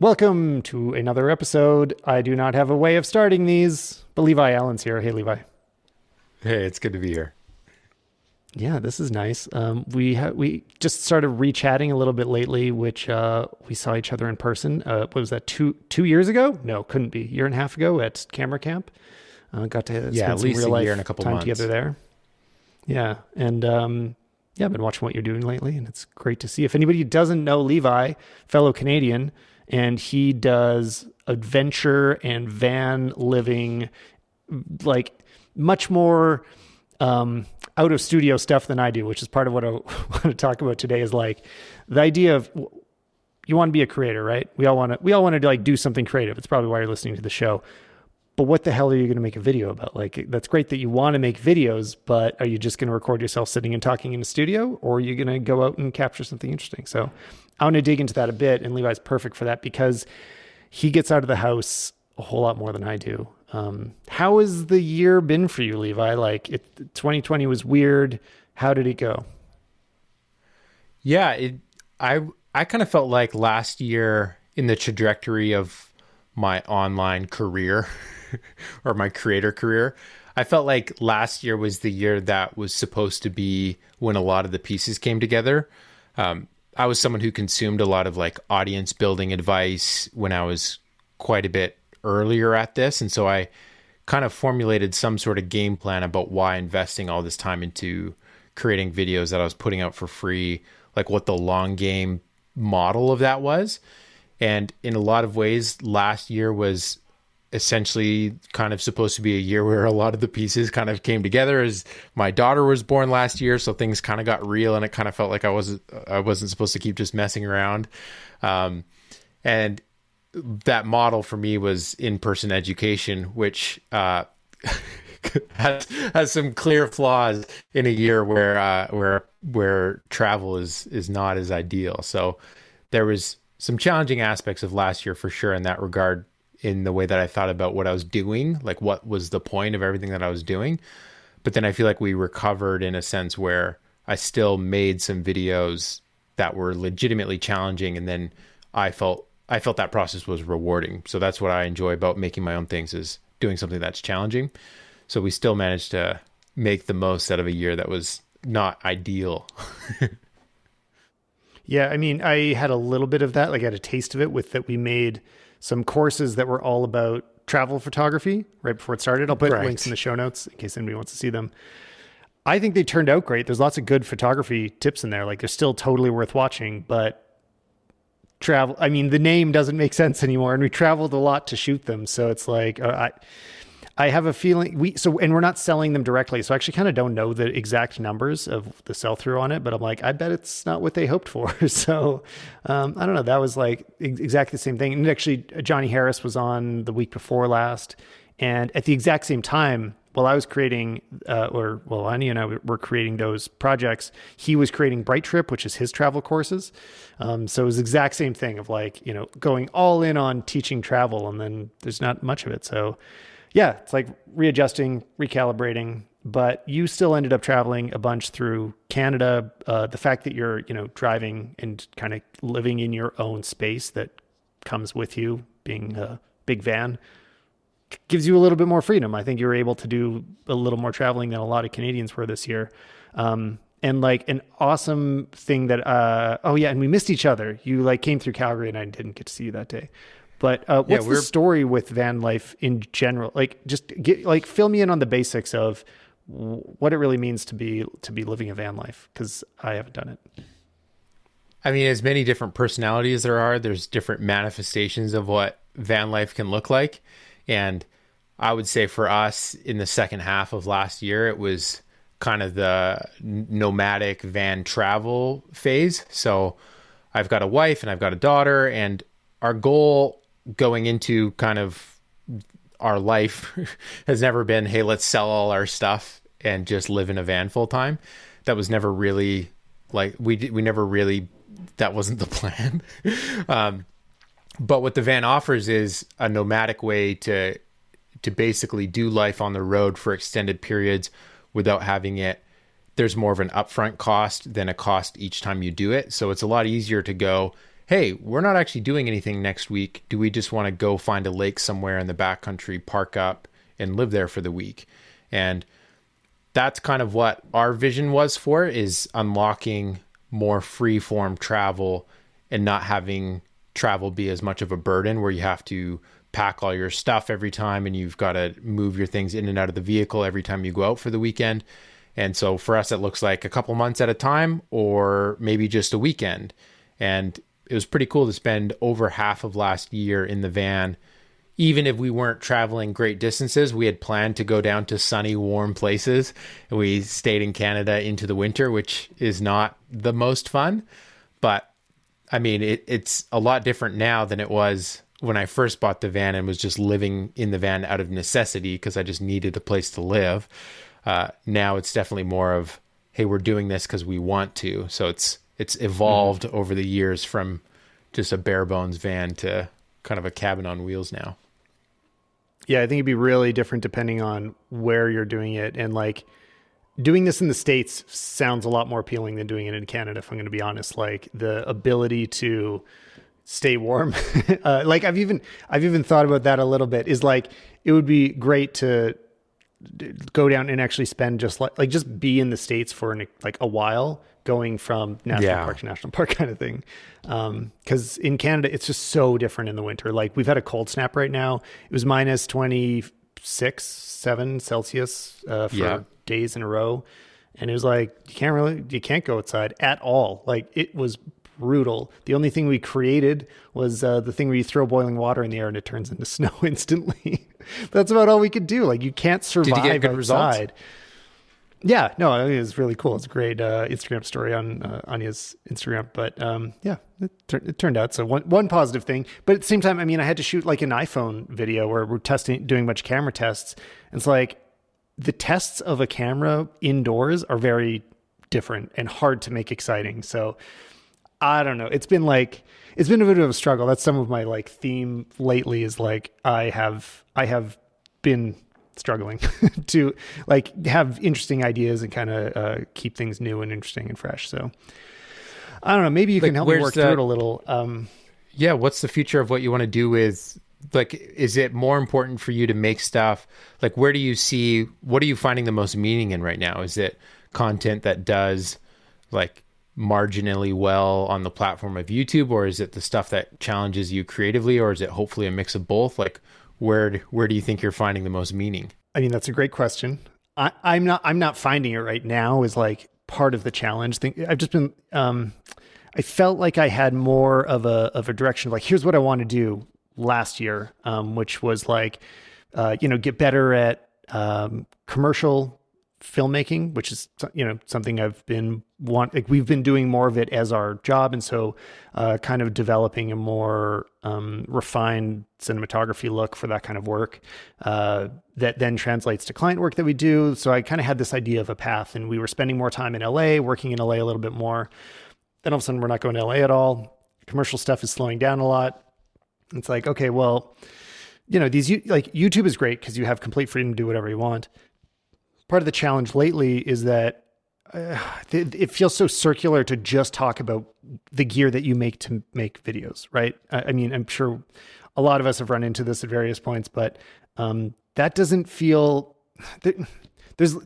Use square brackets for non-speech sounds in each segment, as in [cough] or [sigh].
Welcome to another episode. I do not have a way of starting these, but Levi Allen's here. Hey, Levi. Hey, it's good to be here. Yeah, this is nice. Um, we ha- we just started re-chatting a little bit lately, which uh, we saw each other in person. Uh, what was that two two years ago? No, couldn't be. year and a half ago at Camera Camp. Uh, got to yeah, spend at some least real a year and a couple time months. together there. Yeah, and um, yeah, I've been watching what you're doing lately, and it's great to see. If anybody doesn't know Levi, fellow Canadian, and he does adventure and van living, like much more um, out of studio stuff than I do, which is part of what I [laughs] want to talk about today. Is like the idea of you want to be a creator, right? We all want to we all want to like do something creative. It's probably why you're listening to the show. But what the hell are you going to make a video about? Like that's great that you want to make videos, but are you just going to record yourself sitting and talking in a studio or are you going to go out and capture something interesting? So I want to dig into that a bit and Levi's perfect for that because he gets out of the house a whole lot more than I do. Um, how has the year been for you, Levi? Like it, 2020 was weird. How did it go? Yeah, it I I kind of felt like last year in the trajectory of my online career [laughs] or my creator career, I felt like last year was the year that was supposed to be when a lot of the pieces came together. Um, I was someone who consumed a lot of like audience building advice when I was quite a bit earlier at this. And so I kind of formulated some sort of game plan about why investing all this time into creating videos that I was putting out for free, like what the long game model of that was. And in a lot of ways, last year was essentially kind of supposed to be a year where a lot of the pieces kind of came together as my daughter was born last year. So things kind of got real and it kind of felt like i wasn't i wasn't supposed to keep just messing around. Um, and that model for me was in-person education which uh, [laughs] has has some clear flaws in a year where uh, where where travel is is not as ideal. So there was some challenging aspects of last year for sure in that regard in the way that I thought about what I was doing, like what was the point of everything that I was doing. But then I feel like we recovered in a sense where I still made some videos that were legitimately challenging and then I felt I felt that process was rewarding. So that's what I enjoy about making my own things is doing something that's challenging. So we still managed to make the most out of a year that was not ideal. [laughs] Yeah, I mean, I had a little bit of that. Like, I had a taste of it with that. We made some courses that were all about travel photography right before it started. I'll put Right. links in the show notes in case anybody wants to see them. I think they turned out great. There's lots of good photography tips in there. Like, they're still totally worth watching, but travel, I mean, the name doesn't make sense anymore. And we traveled a lot to shoot them. So it's like, uh, I, I have a feeling we so and we're not selling them directly, so I actually kind of don't know the exact numbers of the sell through on it. But I'm like, I bet it's not what they hoped for. [laughs] so um, I don't know. That was like exactly the same thing. And actually, Johnny Harris was on the week before last, and at the exact same time, while I was creating, uh, or well, Ani and I were creating those projects, he was creating Bright Trip, which is his travel courses. Um, so it was the exact same thing of like you know going all in on teaching travel, and then there's not much of it. So yeah, it's like readjusting, recalibrating. But you still ended up traveling a bunch through Canada. Uh, the fact that you're, you know, driving and kind of living in your own space that comes with you, being a big van, gives you a little bit more freedom. I think you were able to do a little more traveling than a lot of Canadians were this year. Um, and like an awesome thing that, uh, oh yeah, and we missed each other. You like came through Calgary and I didn't get to see you that day. But uh, what's the story with van life in general? Like, just get like fill me in on the basics of what it really means to be to be living a van life because I haven't done it. I mean, as many different personalities there are, there's different manifestations of what van life can look like. And I would say for us in the second half of last year, it was kind of the nomadic van travel phase. So I've got a wife and I've got a daughter, and our goal going into kind of our life [laughs] has never been, hey, let's sell all our stuff and just live in a van full time. That was never really like we we never really that wasn't the [laughs] plan. um, but what the van offers is a nomadic way to to basically do life on the road for extended periods without having it there's more of an upfront cost than a cost each time you do it so it's a lot easier to go hey, we're not actually doing anything next week. Do we just want to go find a lake somewhere in the backcountry, park up, and live there for the week? And that's kind of what our vision was for is unlocking more free form travel and not having travel be as much of a burden where you have to pack all your stuff every time and you've got to move your things in and out of the vehicle every time you go out for the weekend. And so for us, it looks like a couple months at a time or maybe just a weekend. And it was pretty cool to spend over half of last year in the van. Even if we weren't traveling great distances, we had planned to go down to sunny, warm places. We stayed in Canada into the winter, which is not the most fun. But I mean, it, it's a lot different now than it was when I first bought the van and was just living in the van out of necessity because I just needed a place to live. Uh, now it's definitely more of, hey, we're doing this because we want to. So it's it's evolved mm-hmm. over the years from just a bare bones van to kind of a cabin on wheels now. Yeah, I think it'd be really different depending on where you're doing it. And like doing this in the States sounds a lot more appealing than doing it in Canada, if I'm going to be honest. Like the ability to stay warm. [laughs] uh, like I've even I've even thought about that a little bit. Is like it would be great to go down and actually spend just like like just be in the states for an, like a while going from national yeah. park to national park [laughs] kind of thing because um, in canada it's just so different in the winter like we've had a cold snap right now it was minus 26 7 celsius uh, for yeah. days in a row and it was like you can't really you can't go outside at all like it was brutal. The only thing we created was uh, the thing where you throw boiling water in the air and it turns into [laughs] snow instantly. That's about all we could do. Like you can't survive Did you get good outside. Results? Yeah, no, it was really cool. It's a great uh, Instagram story on uh, Anya's Instagram. But um, yeah, it, it, turned out so one one positive thing. But at the same time, I mean, I had to shoot like an iPhone video where we're testing, doing of camera tests. And it's like the tests of a camera indoors are very different and hard to make exciting. So I don't know. It's been like it's been a bit of a struggle. That's some of my like theme lately is like I have I have been struggling [laughs] to like have interesting ideas and kind of uh, keep things new and interesting and fresh. So I don't know. Maybe you like, can help me work the, through it a little. Um, yeah. What's the future of what you want to do with? Like, is it more important for you to make stuff? Like, where do you see? What are you finding the most meaning in right now? Is it content that does like marginally well on the platform of YouTube, or is it the stuff that challenges you creatively, or is it hopefully a mix of both? Like, where where do you think you're finding the most meaning? I mean, that's a great question. I, I'm not I'm not finding it right now. Is like part of the challenge. Thing I've just been. Um, I felt like I had more of a of a direction. Like, here's what I want to do last year, um, which was like, uh, you know, get better at um, commercial filmmaking, which is you know something I've been want like we've been doing more of it as our job, and so uh, kind of developing a more um, refined cinematography look for that kind of work uh, that then translates to client work that we do. So I kind of had this idea of a path, and we were spending more time in LA, working in LA a little bit more. Then all of a sudden, we're not going to LA at all. Commercial stuff is slowing down a lot. It's like okay, well. You know, these like YouTube is great because you have complete freedom to do whatever you want part of the challenge lately is that [sighs] uh, it feels so circular to just talk about the gear that you make to make videos, right? I, I mean, I'm sure a lot of us have run into this at various points, but um, that doesn't feel [sighs] there's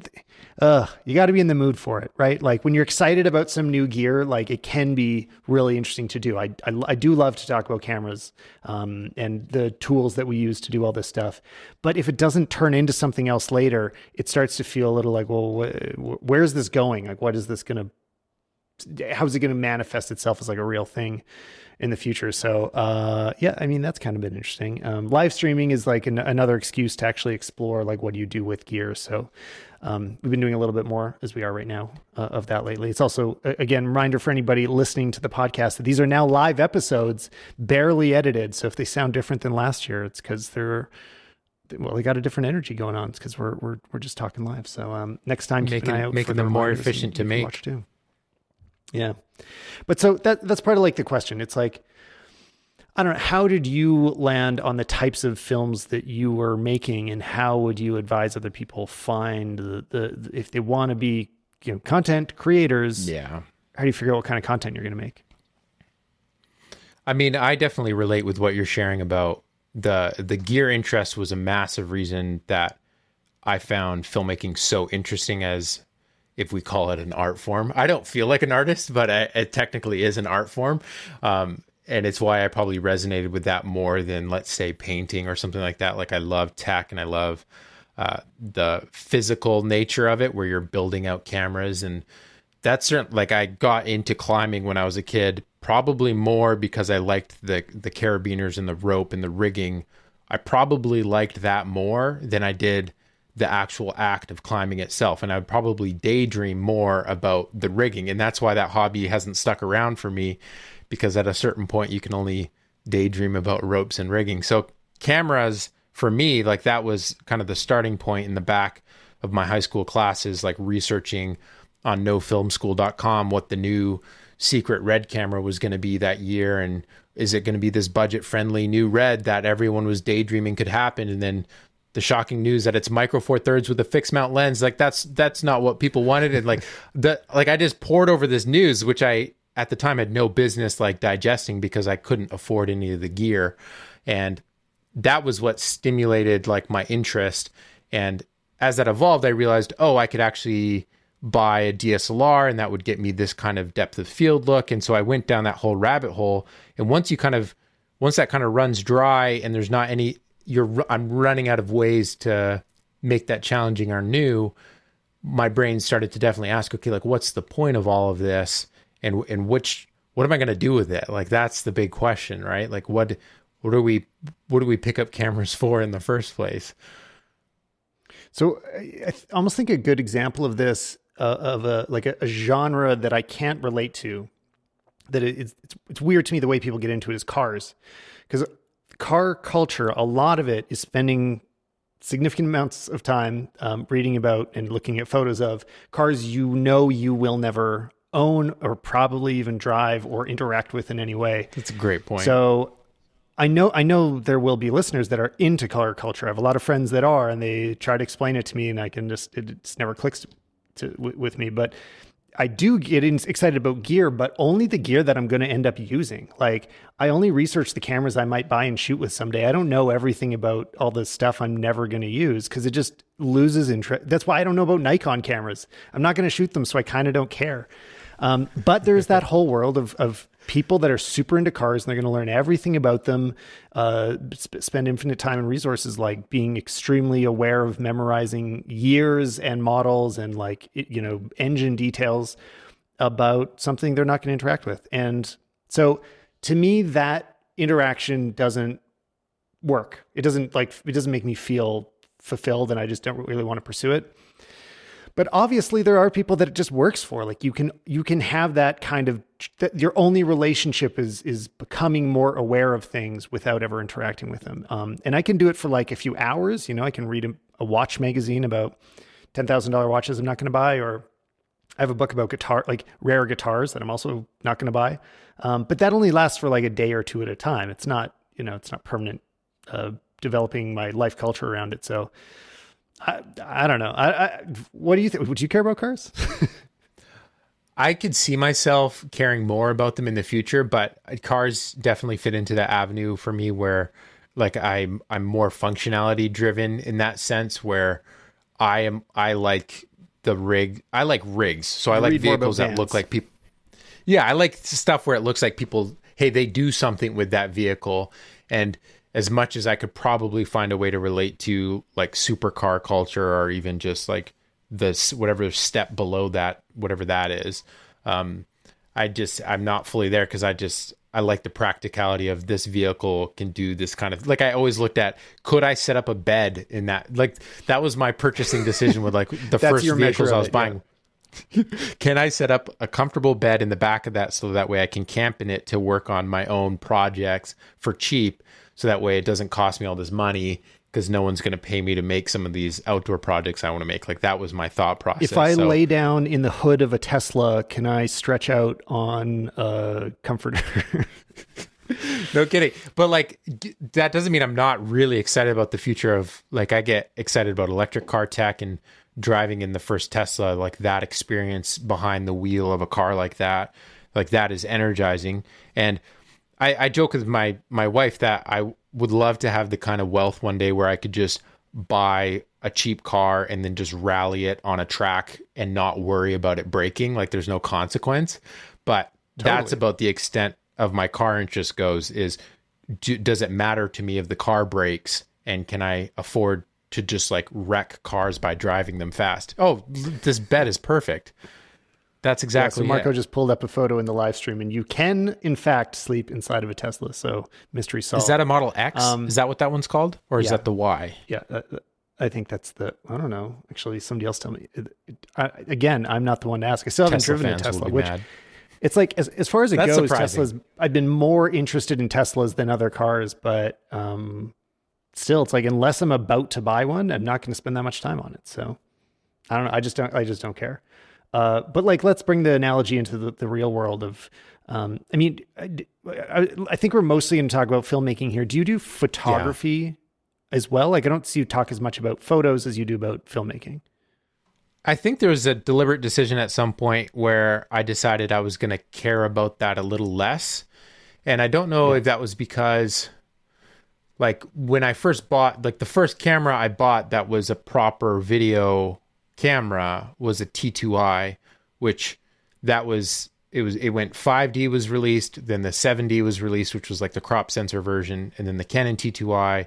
uh you got to be in the mood for it right? Like when you're excited about some new gear like it can be really interesting to do. I i, I do love to talk about cameras um, and the tools that we use to do all this stuff. But if it doesn't turn into something else later it starts to feel a little like well wh- where's this going? Like what is this going to how's it going to manifest itself as like a real thing in the future. So uh, yeah, I mean that's kind of been interesting. Um, live streaming is like an, another excuse to actually explore like what do you do with gear. So um, we've been doing a little bit more as we are right now uh, of that lately. It's also again reminder for anybody listening to the podcast that these are now live episodes, barely edited. So if they sound different than last year, it's because they're well, they got a different energy going on. It's because we're we're we're just talking live. So um, next time, making, keep an eye out making them more efficient to make. too. Yeah. But so that that's part of like the question. It's like I don't know, how did you land on the types of films that you were making and how would you advise other people find the, the if they want to be, you know, content creators? Yeah. How do you figure out what kind of content you're going to make? I mean, I definitely relate with what you're sharing about the the gear interest was a massive reason that I found filmmaking so interesting as if we call it an art form. I don't feel like an artist, but I, it technically is an art form. Um, and it's why I probably resonated with that more than let's say painting or something like that. Like I love tech and I love uh, the physical nature of it, where you're building out cameras, and that's certain. Like I got into climbing when I was a kid, probably more because I liked the the carabiners and the rope and the rigging. I probably liked that more than I did the actual act of climbing itself. And I would probably daydream more about the rigging. And that's why that hobby hasn't stuck around for me because at a certain point you can only daydream about ropes and rigging. So cameras for me, like that was kind of the starting point in the back of my high school classes, like researching on nofilmschool.com what the new secret RED camera was going to be that year and is it going to be this budget friendly new RED that everyone was daydreaming could happen and then the shocking news that it's micro four thirds with a fixed mount lens like that's that's not what people wanted and like [laughs] the like i just pored over this news which i at the time had no business like digesting because I couldn't afford any of the gear. And that was what stimulated like my interest. And as that evolved, I realized, oh, I could actually buy a DSLR and that would get me this kind of depth of field look. And so I went down that whole rabbit hole. And once you kind of, once that kind of runs dry and there's not any, you're, I'm running out of ways to make that challenging or new. My brain started to definitely ask, okay, like, what's the point of all of this? and and which what am I going to do with it? Like that's the big question, right? Like what what do we what do we pick up cameras [laughs] for in the first place? So I almost think a good example of this uh, of a like a, a, genre that I can't relate to that it's, it's it's weird to me the way people get into it is cars because car culture a lot of it is spending significant amounts of time um, reading about and looking at photos of cars you know you will never own or probably even drive or interact with in any way. That's a great point. So I know I know there will be listeners that are into car culture. I have a lot of friends that are, and they try to explain it to me, and I can just it just never clicks to, to, with me. But I do get excited about gear, but only the gear that I'm going to end up using. Like I only research the cameras I might buy and shoot with someday. I don't know everything about all the stuff I'm never going to use because it just loses interest. That's why I don't know about Nikon cameras. I'm not going to shoot them, so I kind of don't care. Um, but there's that whole world of, of people that are super into cars and they're going to learn everything about them, uh, sp- spend infinite time and resources like being extremely aware of memorizing years and models and like, you know, engine details about something they're not going to interact with. And so to me, that interaction doesn't work. It doesn't like, it doesn't make me feel fulfilled and I just don't really want to pursue it but obviously there are people that it just works for. Like you can you can have that kind of that your only relationship is is becoming more aware of things without ever interacting with them. Um, and i can do it for like a few hours. You know i can read a, a watch magazine about $10000 watches i'm not going to buy or i have a book about guitar like rare guitars that i'm also not going to buy. Um, but that only lasts for like a day or two at a time. It's not you know it's not permanent uh, developing my life culture around it. So I, I don't know. I, I, what do you think? Would you care about cars? [laughs] I could see myself caring more about them in the future, but cars definitely fit into that avenue for me where like I'm I'm more functionality driven in that sense where I am I like the rig I like rigs. So I like vehicles that look like people Yeah, I like stuff where it looks like people hey, they do something with that vehicle and as much as I could probably find a way to relate to like supercar culture or even just like this whatever step below that, whatever that is. Um, I just I'm not fully there because I just I like the practicality of this vehicle can do this kind of like I always looked at could I set up a bed in that like that was my purchasing decision with like the [laughs] first vehicles I was it, buying. Yeah. [laughs] can I set up a comfortable bed in the back of that so that way I can camp in it to work on my own projects for cheap so that way it doesn't cost me all this money because no one's going to pay me to make some of these outdoor projects I want to make. Like that was my thought process. If I so, lay down in the hood of a Tesla, can I stretch out on a comforter? [laughs] no kidding. But like that doesn't mean I'm not really excited about the future of like I get excited about electric car tech and driving in the first Tesla, like that experience behind the wheel of a car like that. Like that is energizing. And I, I joke with my my wife that I would love to have the kind of wealth one day where I could just buy a cheap car and then just rally it on a track and not worry about it breaking like there's no consequence. But totally. that's about the extent of my car interest goes is do, does it matter to me if the car breaks and can i afford to just like wreck cars by driving them fast? Oh this bet is perfect that's exactly. Yeah, so Marco it. just pulled up a photo in the live stream, and you can, in fact, sleep inside of a Tesla. So mystery solved. Is that a Model X? Um, is that what that one's called, or is yeah. that the Y? Yeah, uh, uh, I think that's the. I don't know. Actually, somebody else tell me. I, again, I'm not the one to ask. I still haven't Tesla driven a Tesla, which. Mad. It's like as, as far as it that's goes, surprising. Tesla's. I've been more interested in Teslas than other cars, but um, still, it's like unless I'm about to buy one, I'm not going to spend that much time on it. So I don't know. I just don't. I just don't care. Uh, but like, let's bring the analogy into the, the real world of. Um, I mean, I, I, I, think we're mostly going to talk about filmmaking here. Do you do photography yeah. as well? Like, I don't see you talk as much about photos as you do about filmmaking. I think there was a deliberate decision at some point where I decided I was going to care about that a little less. And I don't know yeah. if that was because, like, when I first bought, like, the first camera I bought that was a proper video camera was a T2i, which that was it was it went 5D was released, then the 7D was released, which was like the crop sensor version, and then the Canon T2i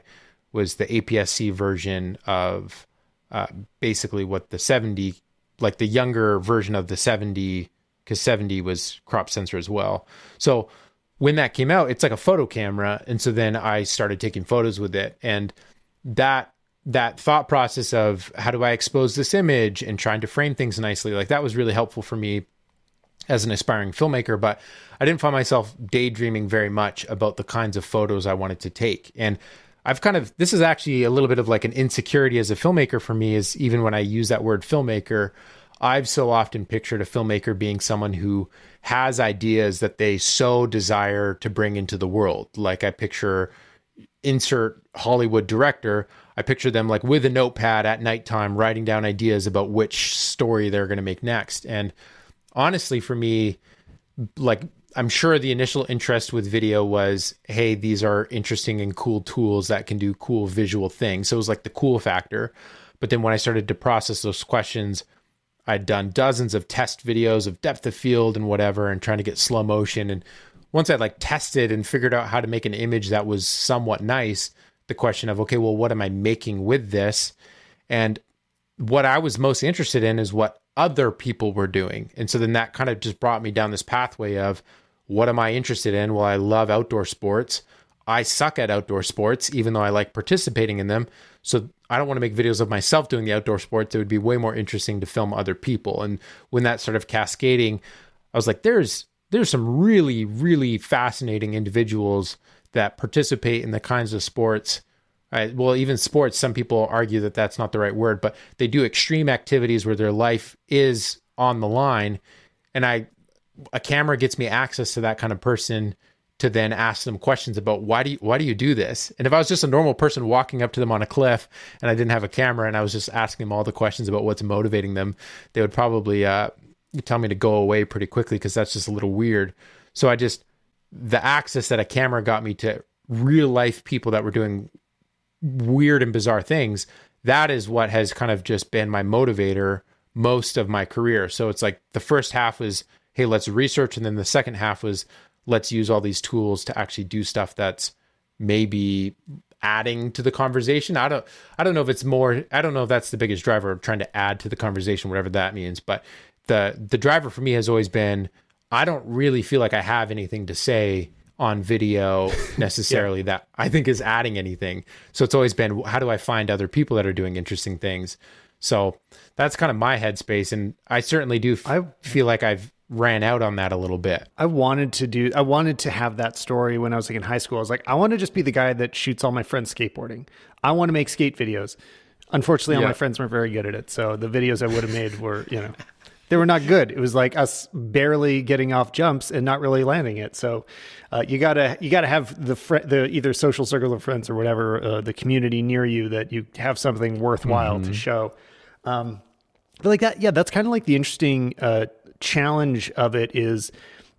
was the APS-C version of uh, basically what the 7D, like the younger version of the 7D, because 7D was crop sensor as well. So when that came out, it's like a photo camera, and so then I started taking photos with it, and that that thought process of how do I expose this image and trying to frame things nicely, like that was really helpful for me as an aspiring filmmaker. But I didn't find myself daydreaming very much about the kinds of photos I wanted to take. And I've kind of, this is actually a little bit of like an insecurity as a filmmaker for me, is even when I use that word filmmaker, I've so often pictured a filmmaker being someone who has ideas that they so desire to bring into the world. Like I picture insert Hollywood director, I picture them like with a notepad at nighttime writing down ideas about which story they're going to make next. And honestly, for me, like I'm sure the initial interest with video was, hey, these are interesting and cool tools that can do cool visual things. So it was like the cool factor. But then when I started to process those questions, I'd done dozens of test videos of depth of field and whatever and trying to get slow motion. And once I'd like tested and figured out how to make an image that was somewhat nice, the question of, okay, well, what am I making with this? And what I was most interested in is what other people were doing. And so then that kind of just brought me down this pathway of what am I interested in? Well, I love outdoor sports. I suck at outdoor sports, even though I like participating in them. So I don't want to make videos of myself doing the outdoor sports. It would be way more interesting to film other people. And when that sort of cascading, I was like, there's there's some really, really fascinating individuals that participate in the kinds of sports. Right? Well, even sports, some people argue that that's not the right word, but they do extreme activities where their life is on the line. And I, a camera gets me access to that kind of person to then ask them questions about why do you why do you do this? And if I was just a normal person walking up to them on a cliff and I didn't have a camera and I was just asking them all the questions about what's motivating them, they would probably uh, tell me to go away pretty quickly because that's just a little weird. So I just the access that a camera got me to real life people that were doing weird and bizarre things, that is what has kind of just been my motivator most of my career. So it's like the first half was, hey, let's research. And then the second half was, let's use all these tools to actually do stuff that's maybe adding to the conversation. I don't I don't know if it's more I don't know if that's the biggest driver of trying to add to the conversation, whatever that means. But the the driver for me has always been I don't really feel like I have anything to say on video [laughs] necessarily yeah. that I think is adding anything. So it's always been how do I find other people that are doing interesting things? So that's kind of my headspace. And I certainly do f- I feel like I've ran out on that a little bit. I wanted to do, I wanted to have that story when I was like in high school. I was like, I want to just be the guy that shoots all my friends skateboarding. I want to make skate videos. Unfortunately, all yeah. my friends weren't very good at it. So the videos I would have made were, you know, they were not good. It was like us barely getting off jumps and not really landing it. So uh, you gotta you gotta have the fr- the either social circle of friends or whatever uh, the community near you that you have something worthwhile mm-hmm. to show. Um, but like that, yeah, that's kind of like the interesting uh, challenge of it is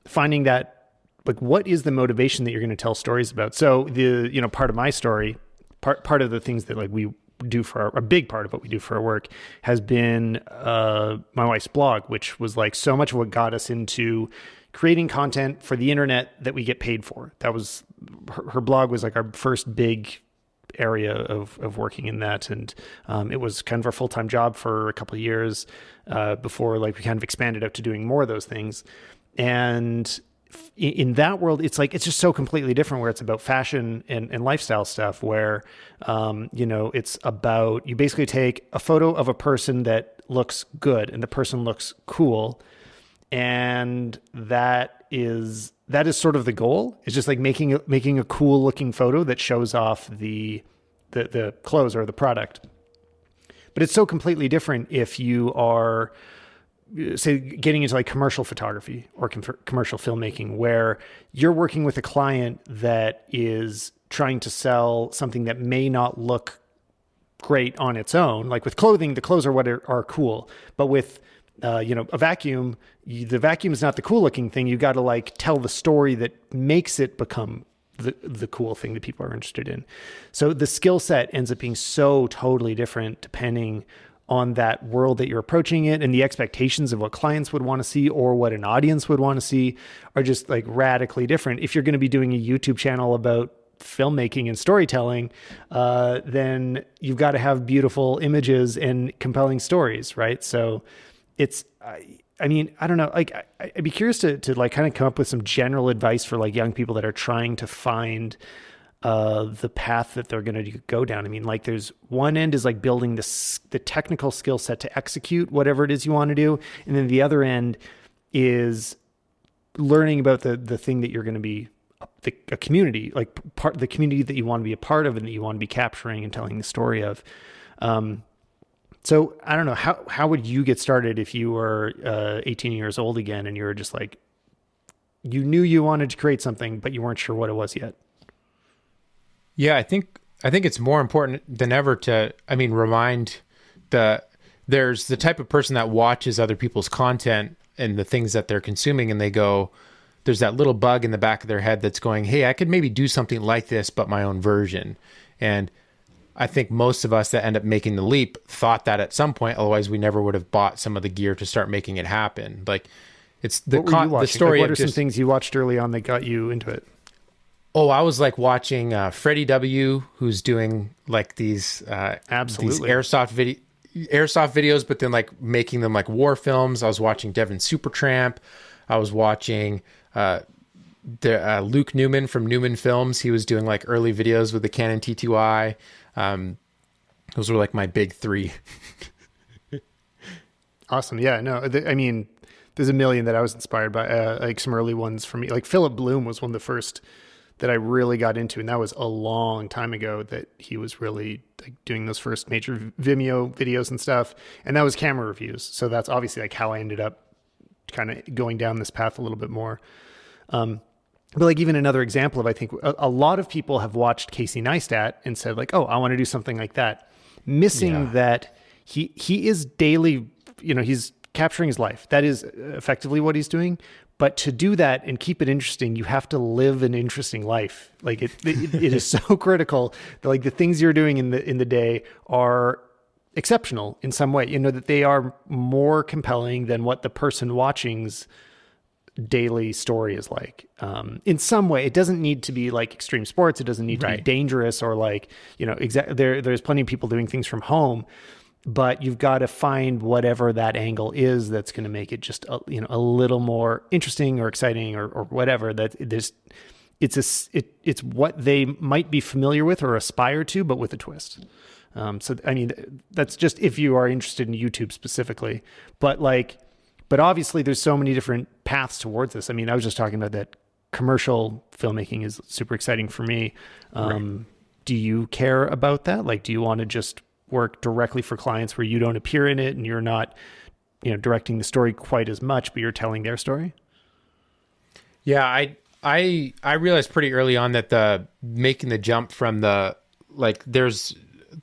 finding that like what is the motivation that you're going to tell stories about? So the you know part of my story, part part of the things that like we do for our, a big part of what we do for our work has been uh, my wife's blog, which was like so much of what got us into creating content for the internet that we get paid for. That was her, her blog was like our first big area of, of working in that. And um, it was kind of our full time job for a couple of years uh, before like we kind of expanded out to doing more of those things. And in that world, it's like it's just so completely different. Where it's about fashion and, and lifestyle stuff. Where um, you know it's about you basically take a photo of a person that looks good and the person looks cool, and that is that is sort of the goal. It's just like making making a cool looking photo that shows off the the the clothes or the product. But it's so completely different if you are say getting into like commercial photography or com- commercial filmmaking where you're working with a client that is trying to sell something that may not look great on its own like with clothing the clothes are what are, are cool but with uh, you know, a vacuum, you, the vacuum is not the cool looking thing. You got to like tell the story that makes it become the the cool thing that people are interested in. So the skill set ends up being so totally different depending on that world that you're approaching it and the expectations of what clients would want to see or what an audience would want to see are just like radically different. If you're going to be doing a YouTube channel about filmmaking and storytelling, uh, then you've got to have beautiful images and compelling stories, right? So it's I, I mean I don't know like I, would be curious to to like kind of come up with some general advice for like young people that are trying to find uh, the path that they're going to go down. I mean, like there's one end is like building the the technical skill set to execute whatever it is you want to do, and then the other end is learning about the the thing that you're going to be the, a community like part the community that you want to be a part of and that you want to be capturing and telling the story of. Um, so I don't know how how would you get started if you were uh, 18 years old again and you were just like you knew you wanted to create something but you weren't sure what it was yet. Yeah, I think I think it's more important than ever to I mean remind the there's the type of person that watches other people's content and the things that they're consuming and they go there's that little bug in the back of their head that's going, "Hey, I could maybe do something like this but my own version." And I think most of us that end up making the leap thought that at some point. Otherwise, we never would have bought some of the gear to start making it happen. Like it's the con- the story. Like what are just, some things you watched early on that got you into it? Oh, I was like watching uh, Freddie W, who's doing like these uh, absolutely these airsoft video airsoft videos, but then like making them like war films. I was watching Devin Supertramp. I was watching uh, the, uh, Luke Neumann from Neumann Films. He was doing like early videos with the Canon T2i. Um, those were like my big three. [laughs] awesome. Yeah. No, th- I mean, there's a million that I was inspired by, uh, like some early ones for me. Like Philip Bloom was one of the first that I really got into, and that was a long time ago that he was really like doing those first major Vimeo videos and stuff. And that was camera reviews. So that's obviously like how I ended up kind of going down this path a little bit more. Um, but like even another example of I think a, a, lot of people have watched Casey Neistat and said like, oh, I want to do something like that, missing yeah. that he he is daily, you know, he's capturing his life. That is effectively what he's doing. But to do that and keep it interesting, you have to live an interesting life. Like it, it, it is so [laughs] critical. That like the things you're doing in the in the day are exceptional in some way. You know that they are more compelling than what the person watching's daily story is like. Um, in some way, it doesn't need to be like extreme sports. It doesn't need to right. be dangerous or like you know. Exactly. There, there's plenty of people doing things from home, but you've got to find whatever that angle is that's going to make it just a, you know a little more interesting or exciting or, or whatever. That there's it's a it, it's what they might be familiar with or aspire to, but with a twist. Um, so I mean, that's just if you are interested in YouTube specifically, but like but obviously, there's so many different paths towards this. I mean, I was just talking about that commercial filmmaking is super exciting for me. Um, right. Do you care about that? Like, do you want to just work directly for clients where you don't appear in it and you're not, you know, directing the story quite as much, but you're telling their story? Yeah, I I I realized pretty early on that the making the jump from the like there's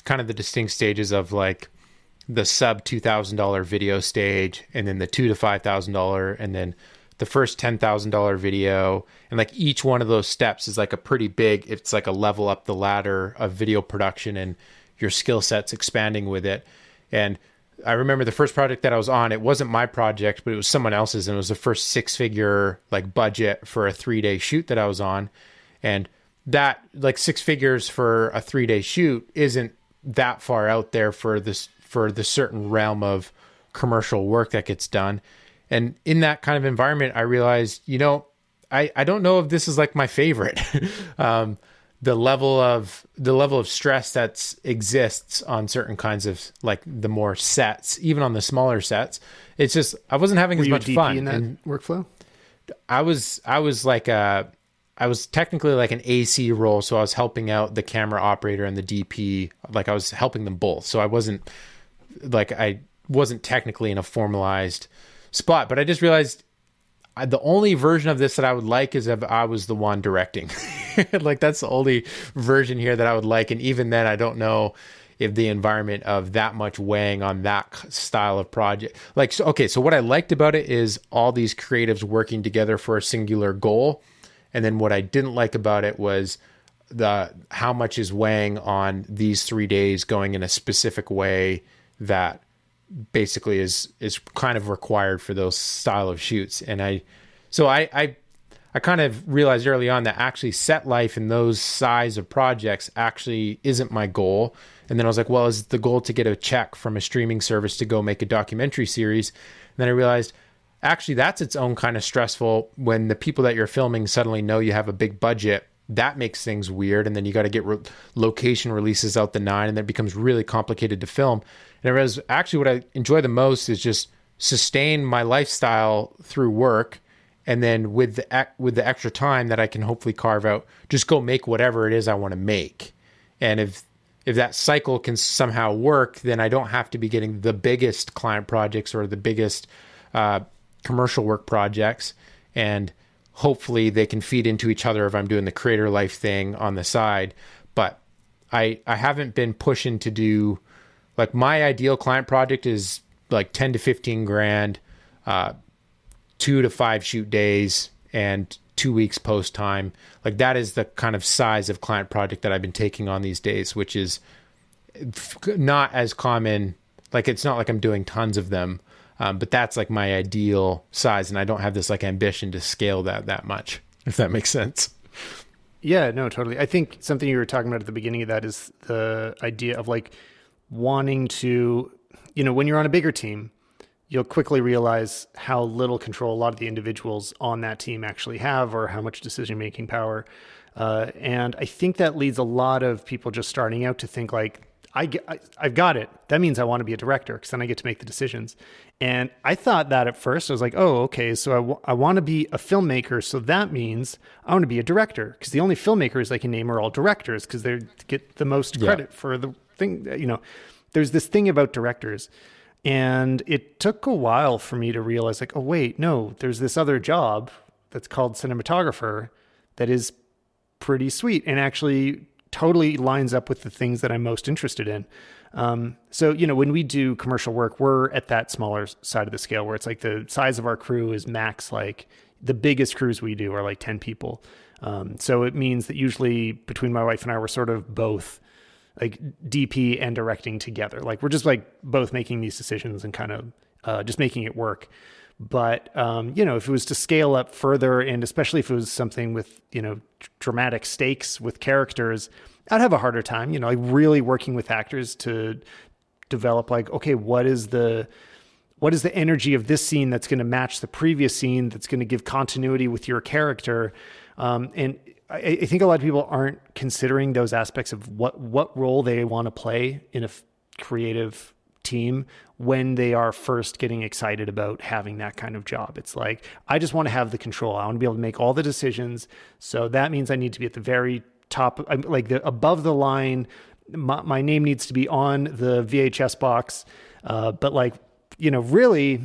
kind of the distinct stages of like the sub two thousand dollar video stage, and then the two to five thousand dollar, and then the first $10,000 video. And like each one of those steps is like a pretty big, it's like a level up the ladder of video production and your skill sets expanding with it. And I remember the first project that I was on, it wasn't my project, but it was someone else's. And it was the first six figure like budget for a three day shoot that I was on. And that like six figures for a three day shoot isn't that far out there for this, for the certain realm of commercial work that gets done. And in that kind of environment, I realized, you know, I, I don't know if this is like my favorite. [laughs] um, the level of the level of stress that exists on certain kinds of like the more sets, even on the smaller sets, it's just I wasn't having Were as much DP fun. in that And workflow? I was I was like a I was technically like an AC role, so I was helping out the camera operator and the DP. Like I was helping them both, so I wasn't like I wasn't technically in a formalized spot. But I just realized I, the only version of this that I would like is if I was the one directing. [laughs] like that's the only version here that I would like, and even then, I don't know if the environment of that much weighing on that style of project. Like, so, okay, so what I liked about it is all these creatives working together for a singular goal, and then what I didn't like about it was the how much is weighing on these three days going in a specific way that basically is is kind of required for those style of shoots. And i so i i i kind of realized early on that actually set life in those size of projects actually isn't my goal. And then i was like well is the goal to get a check from a streaming service to go make a documentary series? And then i realized actually that's its own kind of stressful when the people that you're filming suddenly know you have a big budget that makes things weird. And then you got to get re- location releases out the nine and that becomes really complicated to film. And realized actually what I enjoy the most is just sustain my lifestyle through work and then with the with the extra time that I can hopefully carve out just go make whatever it is I want to make. And if if that cycle can somehow work then I don't have to be getting the biggest client projects or the biggest uh, commercial work projects. And hopefully they can feed into each other if I'm doing the creator life thing on the side. But I I haven't been pushing to do like my ideal client project is like 10 to 15 grand uh, two to five shoot days and two weeks post time. Like that is the kind of size of client project that i've been taking on these days which is not as common like it's not like i'm doing tons of them um, but that's like my ideal size and i don't have this like ambition to scale that that much if that makes sense Yeah, no, totally. I think something you were talking about at the beginning of that is the idea of like wanting to, you know, when you're on a bigger team, you'll quickly realize how little control a lot of the individuals on that team actually have or how much decision making power. Uh, and I think that leads a lot of people just starting out to think like, I, get, I have got it. That means I want to be a director because then I get to make the decisions. And I thought that at first I was like, oh, okay, so I, w- I want to be a filmmaker, so that means I want to be a director because the only filmmakers I can name are all directors because they get the most credit yeah. for the thing. You know, there's this thing about directors, and it took a while for me to realize like, oh wait, no, there's this other job that's called cinematographer that is pretty sweet and actually totally lines up with the things that I'm most interested in. Um, so, you know, when we do commercial work, we're at that smaller side of the scale where it's like the size of our crew is max, like the biggest crews we do are like 10 people. Um, so it means that usually between my wife and I, we're sort of both like DP and directing together. Like we're just like both making these decisions and kind of uh, just making it work. But um, you know, if it was to scale up further, and especially if it was something with you know dramatic stakes with characters, I'd have a harder time. You know, like really working with actors to develop like, okay, what is the what is the energy of this scene that's going to match the previous scene that's going to give continuity with your character um, and I, I, think a lot of people aren't considering those aspects of what what role they want to play in a f- creative team when they are first getting excited about having that kind of job. It's like, I just want to have the control. I want to be able to make all the decisions. So that means I need to be at the very top, like the above the line. My, my name needs to be on the VHS box. Uh, but like, you know, really,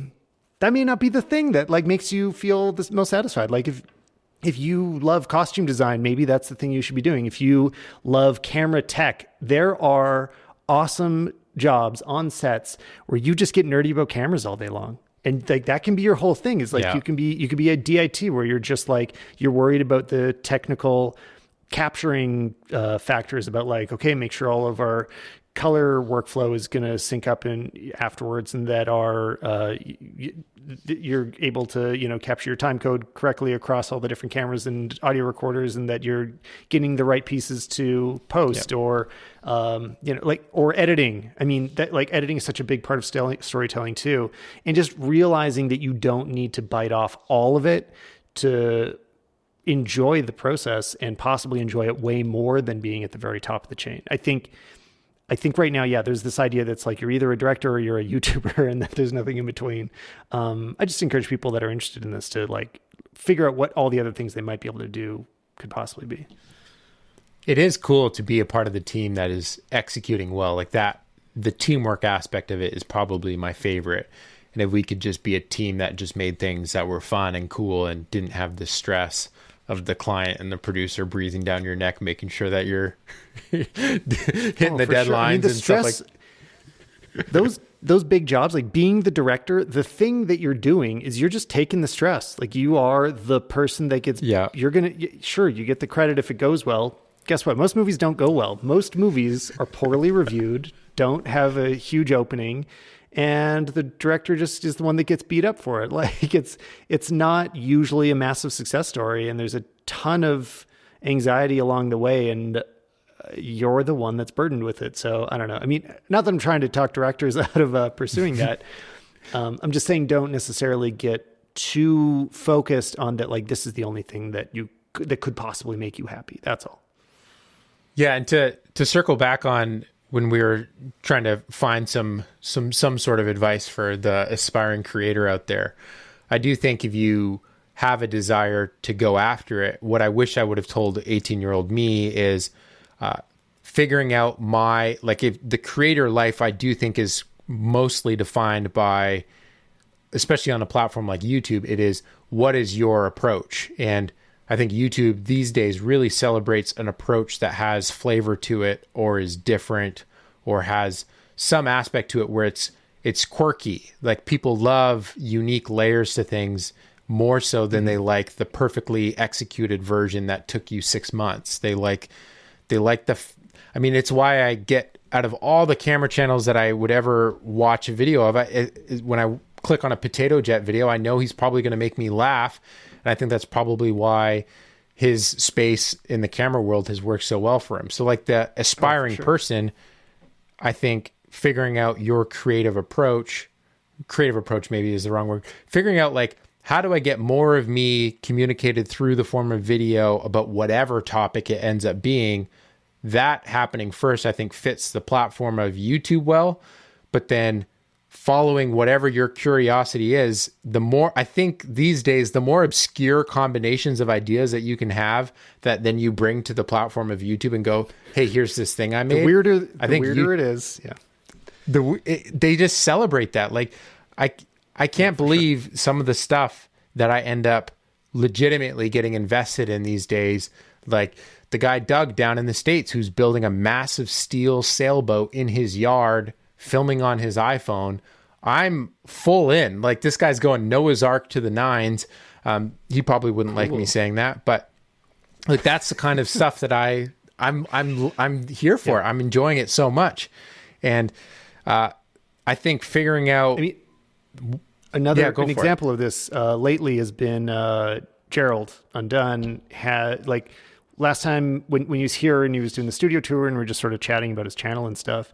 that may not be the thing that like makes you feel the most satisfied. Like if if you love costume design, maybe that's the thing you should be doing. If you love camera tech, there are awesome jobs on sets where you just get nerdy about cameras all day long. and like that can be your whole thing is like Yeah. you can be you could be a DIT where you're just like you're worried about the technical capturing uh, factors about like okay make sure all of our color workflow is going to sync up in afterwards and that are uh, you're able to you know capture your time code correctly across all the different cameras and audio recorders and that you're getting the right pieces to post or um, you know like or editing. I mean that like editing is such a big part of storytelling too. And just realizing that you don't need to bite off all of it to enjoy the process and possibly enjoy it way more than being at the very top of the chain. I think I think right now, yeah, there's this idea that's like you're either a director or you're a [laughs] YouTuber and that there's nothing in between. Um, I just encourage people that are interested in this to like figure out what all the other things they might be able to do could possibly be. It is cool to be a part of the team that is executing well. Like that, the teamwork aspect of it is probably my favorite. And if we could just be a team that just made things that were fun and cool and didn't have the stress of the client and the producer breathing down your neck, making sure that you're [laughs] hitting Oh, the deadlines sure. I mean, the and stuff like stress- those those big jobs like being the director the thing that you're doing is you're just taking the stress. Like you are the person that gets Yeah. you're gonna sure you get the credit if it goes well. Guess what? Most movies don't go well. Most movies are poorly reviewed don't have a huge opening and the director just is the one that gets beat up for it [laughs] like it's it's not usually a massive success story and there's a ton of anxiety along the way and you're the one that's burdened with it. So I don't know. I mean, not that I'm trying to talk directors [laughs] out of uh, pursuing that. [laughs] um, I'm just saying don't necessarily get too focused on that. Like this is the only thing that you that could possibly make you happy. That's all. Yeah, and to to circle back on when we were trying to find some some some sort of advice for the aspiring creator out there, I do think if you have a desire to go after it, what I wish I would have told 18 year old me is uh, figuring out my like if the creator life I do think is mostly defined by especially on a platform like YouTube, it is what is your approach? And I think YouTube these days really celebrates an approach that has flavor to it or is different or has some aspect to it where it's it's quirky. Like people love unique layers to things more so than they like the perfectly executed version that took you 6 months. They like they like the f- I mean it's why I get out of all the camera channels that I would ever watch a video of I, it, when I click on a PotatoJet video I know he's probably going to make me laugh and I think that's probably why his space in the camera world has worked so well for him. So like the aspiring person I think figuring out your creative approach, creative approach maybe is the wrong word, figuring out like how do I get more of me communicated through the form of video about whatever topic it ends up being, that happening first, I think fits the platform of YouTube well. But then following whatever your curiosity is, the more I think these days, the more obscure combinations of ideas that you can have that then you bring to the platform of YouTube and go, hey, here's this thing I made. The weirder, the I think weirder you- it is. Yeah. the it, they just celebrate that like i i can't believe some of the stuff that i end up legitimately getting invested in these days like the guy doug down in the states who's building a massive steel sailboat in his yard filming on his iphone i'm full in like this guy's going noah's ark to the nines um, he probably wouldn't like me saying that but like that's the kind of [laughs] stuff that I I'm I'm I'm here for. I'm enjoying it so much, and uh, I think figuring out. I mean, another Yeah, an for it. example of this uh, lately has been uh, Gerald Undone had like last time when when he was here and he was doing the studio tour and we are just sort of chatting about his channel and stuff,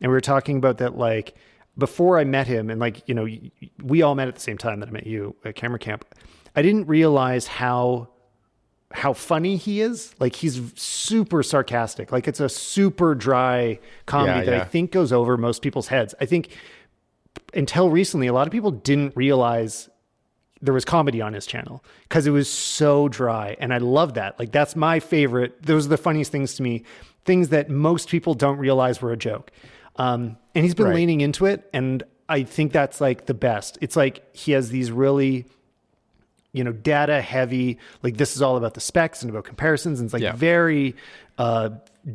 and we were talking about that like before I met him and like you know we all met at the same time that I met you at Camera Camp. I didn't realize how how funny he is. Like he's super sarcastic. Like it's a super dry comedy Yeah, that I think goes over most people's heads. I think until recently, a lot of people didn't realize there was comedy on his channel because it was so dry. And I love that. Like that's my favorite. Those are the funniest things to me, things that most people don't realize were a joke. Um, and he's been Right. leaning into it. And I think that's like the best. It's like he has these really you know, data heavy. Like this is all about the specs and about comparisons, and it's like Yeah. very uh,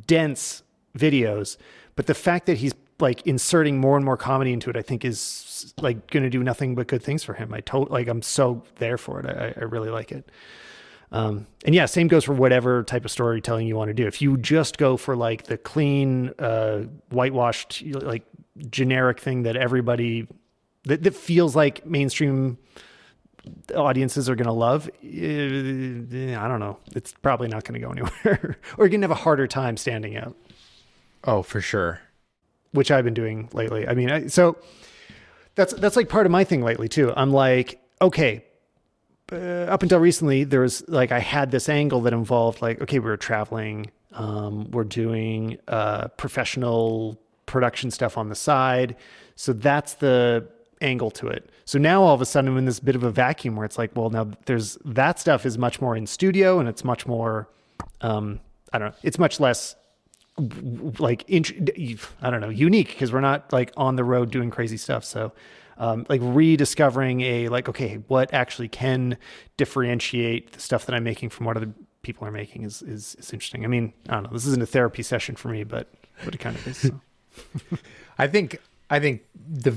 dense videos. But the fact that he's like inserting more and more comedy into it, I think is like going to do nothing but good things for him. I told like I'm so there for it. I, I really like it. Um, and yeah, same goes for whatever type of storytelling you want to do. If you just go for like the clean, uh, whitewashed, like generic thing that everybody that, that feels like mainstream audiences are going to love, uh, I don't know. It's probably not going to go anywhere, [laughs] or you're going to have a harder time standing out. Oh, for sure. Which I've been doing lately. I mean, I, so that's that's like part of my thing lately too. I'm like, okay, up until recently, there was like I had this angle that involved like, okay, we were traveling, um, we're doing uh, professional production stuff on the side, so that's the angle to it. So now all of a sudden I'm in this bit of a vacuum where it's like, well, now there's that stuff is much more in studio and it's much more, um, I don't know, it's much less like I don't know unique because we're not like on the road doing crazy stuff. So um, like rediscovering a like okay, what actually can differentiate the stuff that I'm making from what other people are making is is, is interesting. I mean, I don't know. This isn't a therapy session for me, but but it kind of is. So. [laughs] I think I think the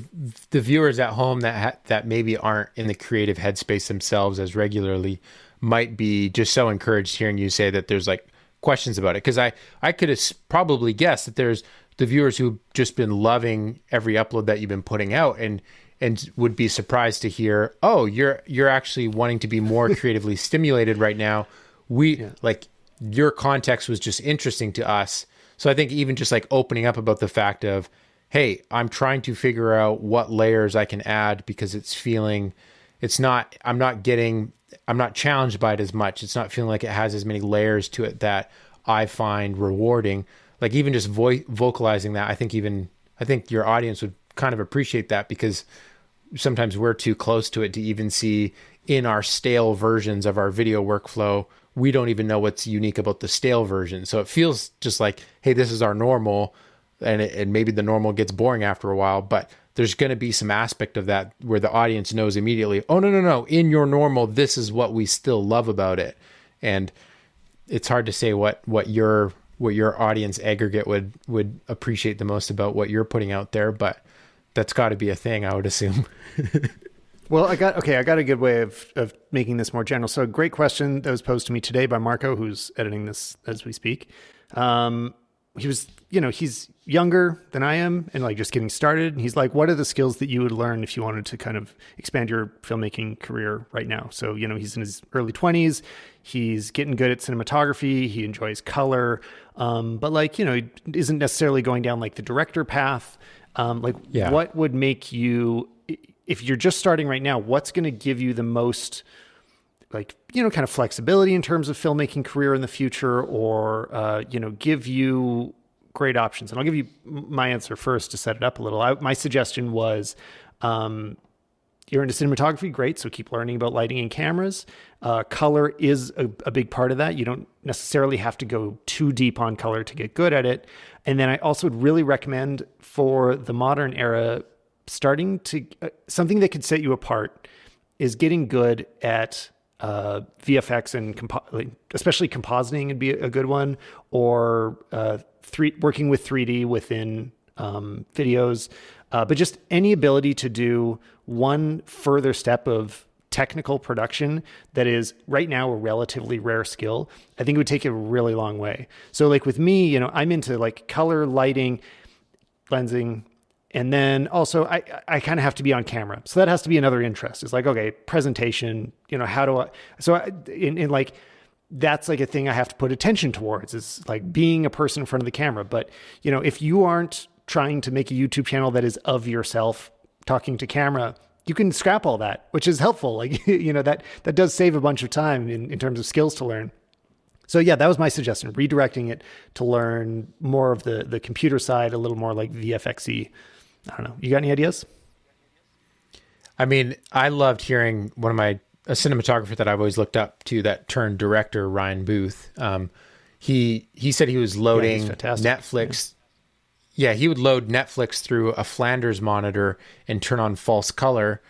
the viewers at home that ha- that maybe aren't in the creative headspace themselves as regularly might be just so encouraged hearing you say that there's like questions about it because I I could have probably guessed that there's the viewers who've just been loving every upload that you've been putting out and and would be surprised to hear oh you're you're actually wanting to be more [laughs] creatively stimulated right now we yeah. like your context was just interesting to us so I think even just like opening up about the fact of hey, I'm trying to figure out what layers I can add because it's feeling it's not I'm not getting I'm not challenged by it as much. It's not feeling like it has as many layers to it that I find rewarding. Like even just vo- vocalizing that, I think even I think your audience would kind of appreciate that because sometimes we're too close to it to even see in our stale versions of our video workflow we don't even know what's unique about the stale version so it feels just like hey this is our normal and, it, and maybe the normal gets boring after a while, but there's going to be some aspect of that where the audience knows immediately, oh, no, no, no, in your normal, this is what we still love about it. And it's hard to say what, what your, what your audience aggregate would, would appreciate the most about what you're putting out there, but that's got to be a thing, I would assume. [laughs] well, I got, okay, I got a good way of, of making this more general. So, a great question that was posed to me today by Marco, who's editing this as we speak. Um, he was, you know, he's younger than I am and like just getting started. And he's like, what are the skills that you would learn if you wanted to kind of expand your filmmaking career right now? So, you know, he's in his early 20s. He's getting good at cinematography. He enjoys color. Um, but like, you know, he isn't necessarily going down like the director path. Um, like, yeah. what would make you, if you're just starting right now, what's going to give you the most like you know kind of flexibility in terms of filmmaking career in the future or uh, you know give you great options? And i'll give you my answer first to set it up a little. I, my suggestion was um, you're into cinematography great so keep learning about lighting and cameras. Uh, color is a, a, big part of that. You don't necessarily have to go too deep on color to get good at it and then i also would really recommend for the modern era starting to uh, something that could set you apart is getting good at uh, VFX and compo- especially compositing would be a good one, or uh, three working with 3D within um, videos, uh, but just any ability to do one further step of technical production that is right now a relatively rare skill. I think it would take a really long way. So, like with me, you know, I'm into like color, lighting, lensing, and then also I, I kind of have to be on camera. So that has to be another interest. It's like, okay, presentation, you know, how do I, so I, in, in like, that's like a thing I have to put attention towards is like being a person in front of the camera. But, you know, if you aren't trying to make a YouTube channel that is of yourself talking to camera, you can scrap all that, which is helpful. Like, [laughs] you know, that, that does save a bunch of time in, in terms of skills to learn. So yeah, that was my suggestion, redirecting it to learn more of the, the computer side, a little more like VFXy I don't know. You got any ideas? I mean, I loved hearing one of my a cinematographer that I've always looked up to that turned director, Ryan Booth. Um, he he said he was loading yeah, Netflix. Yeah. he would load Netflix through a Flanders monitor and turn on false color,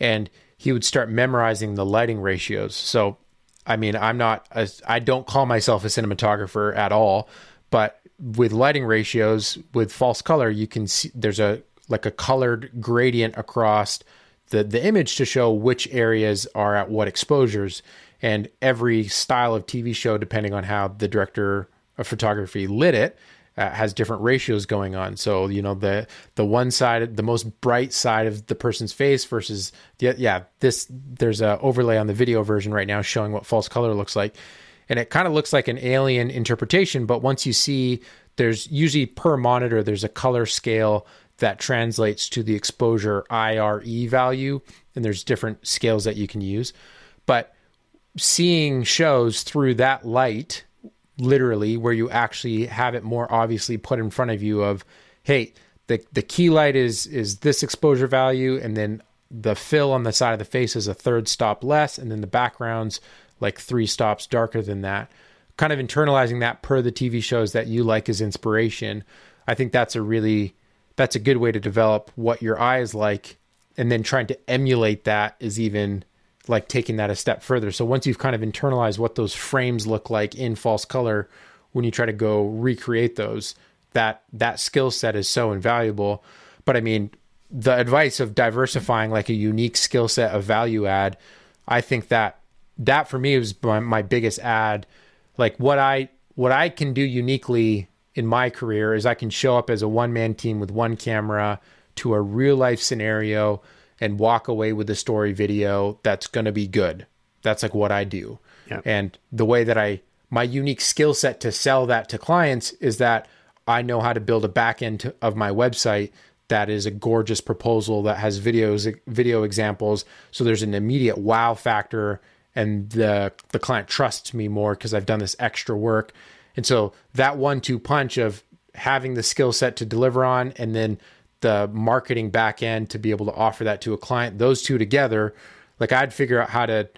and he would start memorizing the lighting ratios. So, I mean, I'm not, a, I don't call myself a cinematographer at all, but with lighting ratios with false color, you can see there's a like a colored gradient across the the image to show which areas are at what exposures. And every style of TV show, depending on how the director of photography lit it, uh, has different ratios going on. So you know the the one side, the most bright side of the person's face versus the yeah. This there's a overlay on the video version right now showing what false color looks like, and it kind of looks like an alien interpretation. But once you see, there's usually per monitor there's a color scale that translates to the exposure IRE value, and there's different scales that you can use. But seeing shows through that light literally where you actually have it more obviously put in front of you of hey the the key light is is this exposure value and then the fill on the side of the face is a third stop less and then the backgrounds like three stops darker than that. Kind of internalizing that per the TV shows that you like as inspiration i think that's a really that's a good way to develop what your eye is like and then trying to emulate that is even like taking that a step further. So once you've kind of internalized what those frames look like in false color, when you try to go recreate those, that that skill set is so invaluable. But I mean, the advice of diversifying like a unique skill set of value add, I think that that for me was my, my biggest add. Like what I what I can do uniquely in my career is I can show up as a one man team with one camera to a real life scenario and walk away with a story video that's going to be good. That's like what I do. Yeah. And the way that I, my unique skill set to sell that to clients is that I know how to build a back end of my website that is a gorgeous proposal that has videos, video examples. So there's an immediate wow factor and the, the client trusts me more because I've done this extra work. And so that one two punch of having the skill set to deliver on and then the marketing back end to be able to offer that to a client, those two together, like I'd figure out how to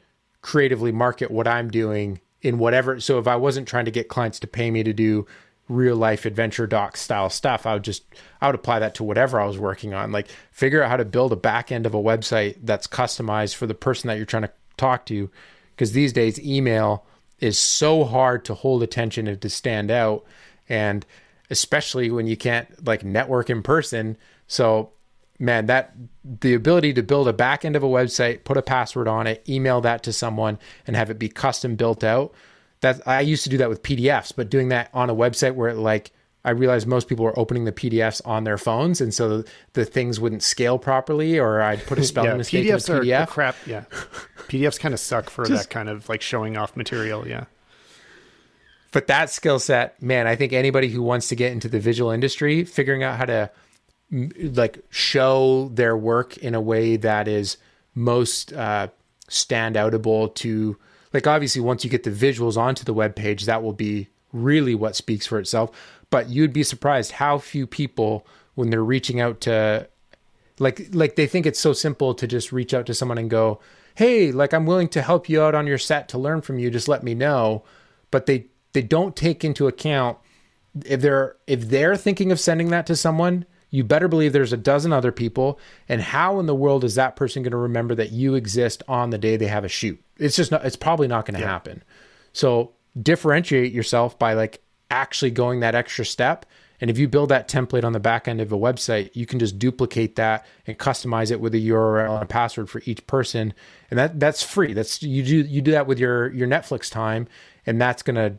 creatively market what I'm doing in whatever. So if I wasn't trying to get clients to pay me to do real life adventure doc style stuff, I would just I would apply that to whatever I was working on. Like figure out how to build a back end of a website that's customized for the person that you're trying to talk to. Because these days email is so hard to hold attention and to stand out. And especially when you can't like network in person, so, man, that the ability to build a back end of a website, put a password on it, email that to someone, and have it be custom built out. That I used to do that with PDFs, but doing that on a website where it like I realized most people were opening the PDFs on their phones, and so the things wouldn't scale properly, or I'd put a [laughs] spelling yeah, mistake PDFs in the PDF. Are crap. Yeah, [laughs] PDFs kind of suck for Just, that kind of like showing off material. Yeah, but that skill set, man, I think anybody who wants to get into the visual industry, figuring out how to like show their work in a way that is most uh, standoutable to like obviously once you get the visuals onto the web page that will be really what speaks for itself. But you'd be surprised how few people when they're reaching out to like like they think it's so simple to just reach out to someone and go hey like i'm willing to help you out on your set to learn from you just let me know. But they they don't take into account if they're if they're thinking of sending that to someone you better believe there's a dozen other people. And how in the world is that person going to remember that you exist on the day they have a shoot? It's just not, it's probably not going to yeah. happen. So differentiate yourself by like actually going that extra step. And if you build that template on the back end of a website, you can just duplicate that and customize it with a URL and a password for each person. And that that's free. That's you do you do that with your your Netflix time and that's going to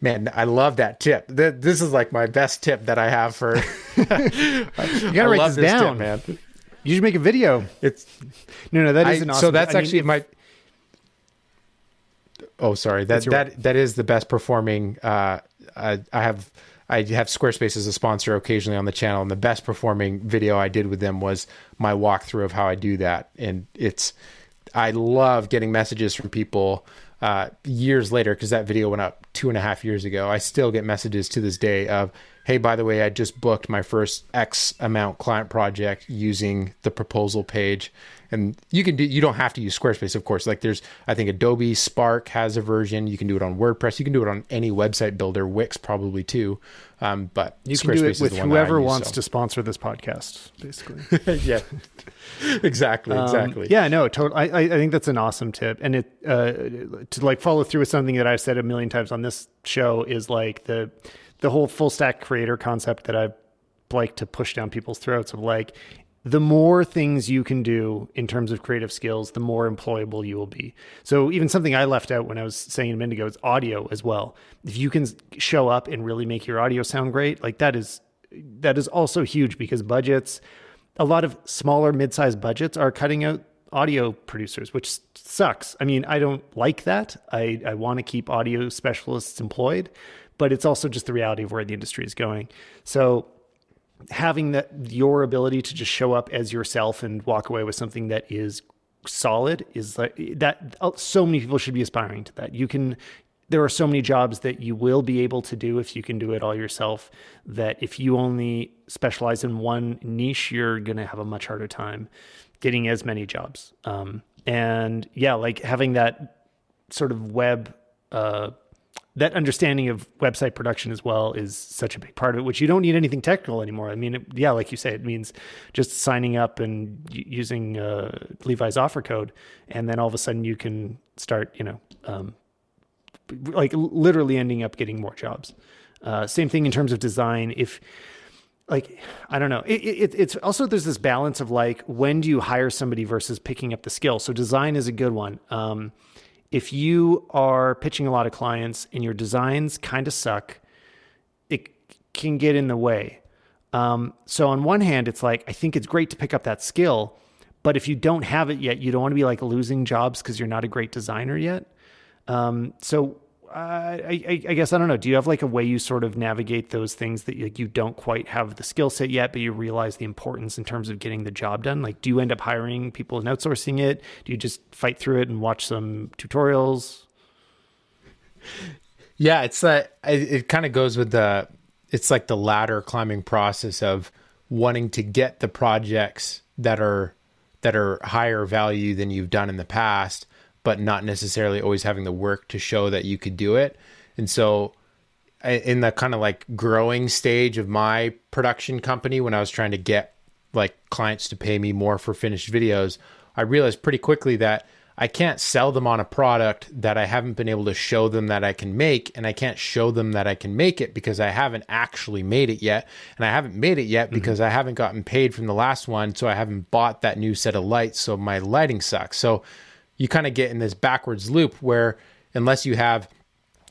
Man, I love that tip. This is like my best tip that I have for. [laughs] [laughs] you gotta write this, this down, tip, man. You should make a video. It's no, no. That is an awesome. So that's I actually mean, my. Oh, sorry. That that that is the best performing. Uh, I, I have I have Squarespace as a sponsor occasionally on the channel, and the best performing video I did with them was my walkthrough of how I do that, and it's. I love getting messages from people uh, years later because that video went up two and a half years ago. I still get messages to this day of, "Hey, by the way, I just booked my first X amount client project using the proposal page." And you can do. You don't have to use Squarespace, of course. Like there's, I think Adobe Spark has a version. You can do it on WordPress. You can do it on any website builder. Wix probably too. Um, but you can do it with whoever use, wants so. to sponsor this podcast, basically. [laughs] yeah, exactly, um, exactly. Yeah, no, totally. I, I think that's an awesome tip, and it uh, to like follow through with something that I've said a million times on this show is like the the whole full stack creator concept that I like to push down people's throats of like the more things you can do in terms of creative skills, the more employable you will be. So even something I left out when I was saying a minute ago is audio as well. If you can show up and really make your audio sound great, like that is that is also huge because budgets, a lot of smaller mid-sized budgets are cutting out audio producers, which sucks. I mean, I don't like that. I, I want to keep audio specialists employed, but it's also just the reality of where the industry is going. So having that your ability to just show up as yourself and walk away with something that is solid is like that so many people should be aspiring to that. You can there are so many jobs that you will be able to do if you can do it all yourself that if you only specialize in one niche you're going to have a much harder time getting as many jobs. Um, and yeah like having that sort of web uh, that understanding of website production as well is such a big part of it, which you don't need anything technical anymore. I mean, it, yeah, like you say, it means just signing up and using uh, Levi's offer code, and then all of a sudden you can start, you know, um, like literally ending up getting more jobs. Uh, same thing in terms of design. If like I don't know, it, it, it's also there's this balance of like when do you hire somebody versus picking up the skill. So design is a good one. Um, if you are pitching a lot of clients and your designs kind of suck, it can get in the way. Um, so on one hand, it's like I think it's great to pick up that skill, but if you don't have it yet, you don't want to be like losing jobs because you're not a great designer yet. Um, so I, I, I, guess I don't know. Do you have like a way you sort of navigate those things that you, you don't quite have the skill set yet, but you realize the importance in terms of getting the job done? Like, do you end up hiring people and outsourcing it? Do you just fight through it and watch some tutorials? Yeah, it's that it, it kind of goes with the it's like the ladder climbing process of wanting to get the projects that are that are higher value than you've done in the past but not necessarily always having the work to show that you could do it. And so in the kind of like growing stage of my production company when I was trying to get like clients to pay me more for finished videos, I realized pretty quickly that I can't sell them on a product that I haven't been able to show them that I can make. And I can't show them that I can make it because I haven't actually made it yet. And I haven't made it yet mm-hmm. because I haven't gotten paid from the last one. So I haven't bought that new set of lights. So my lighting sucks. So you kind of get in this backwards loop where unless you have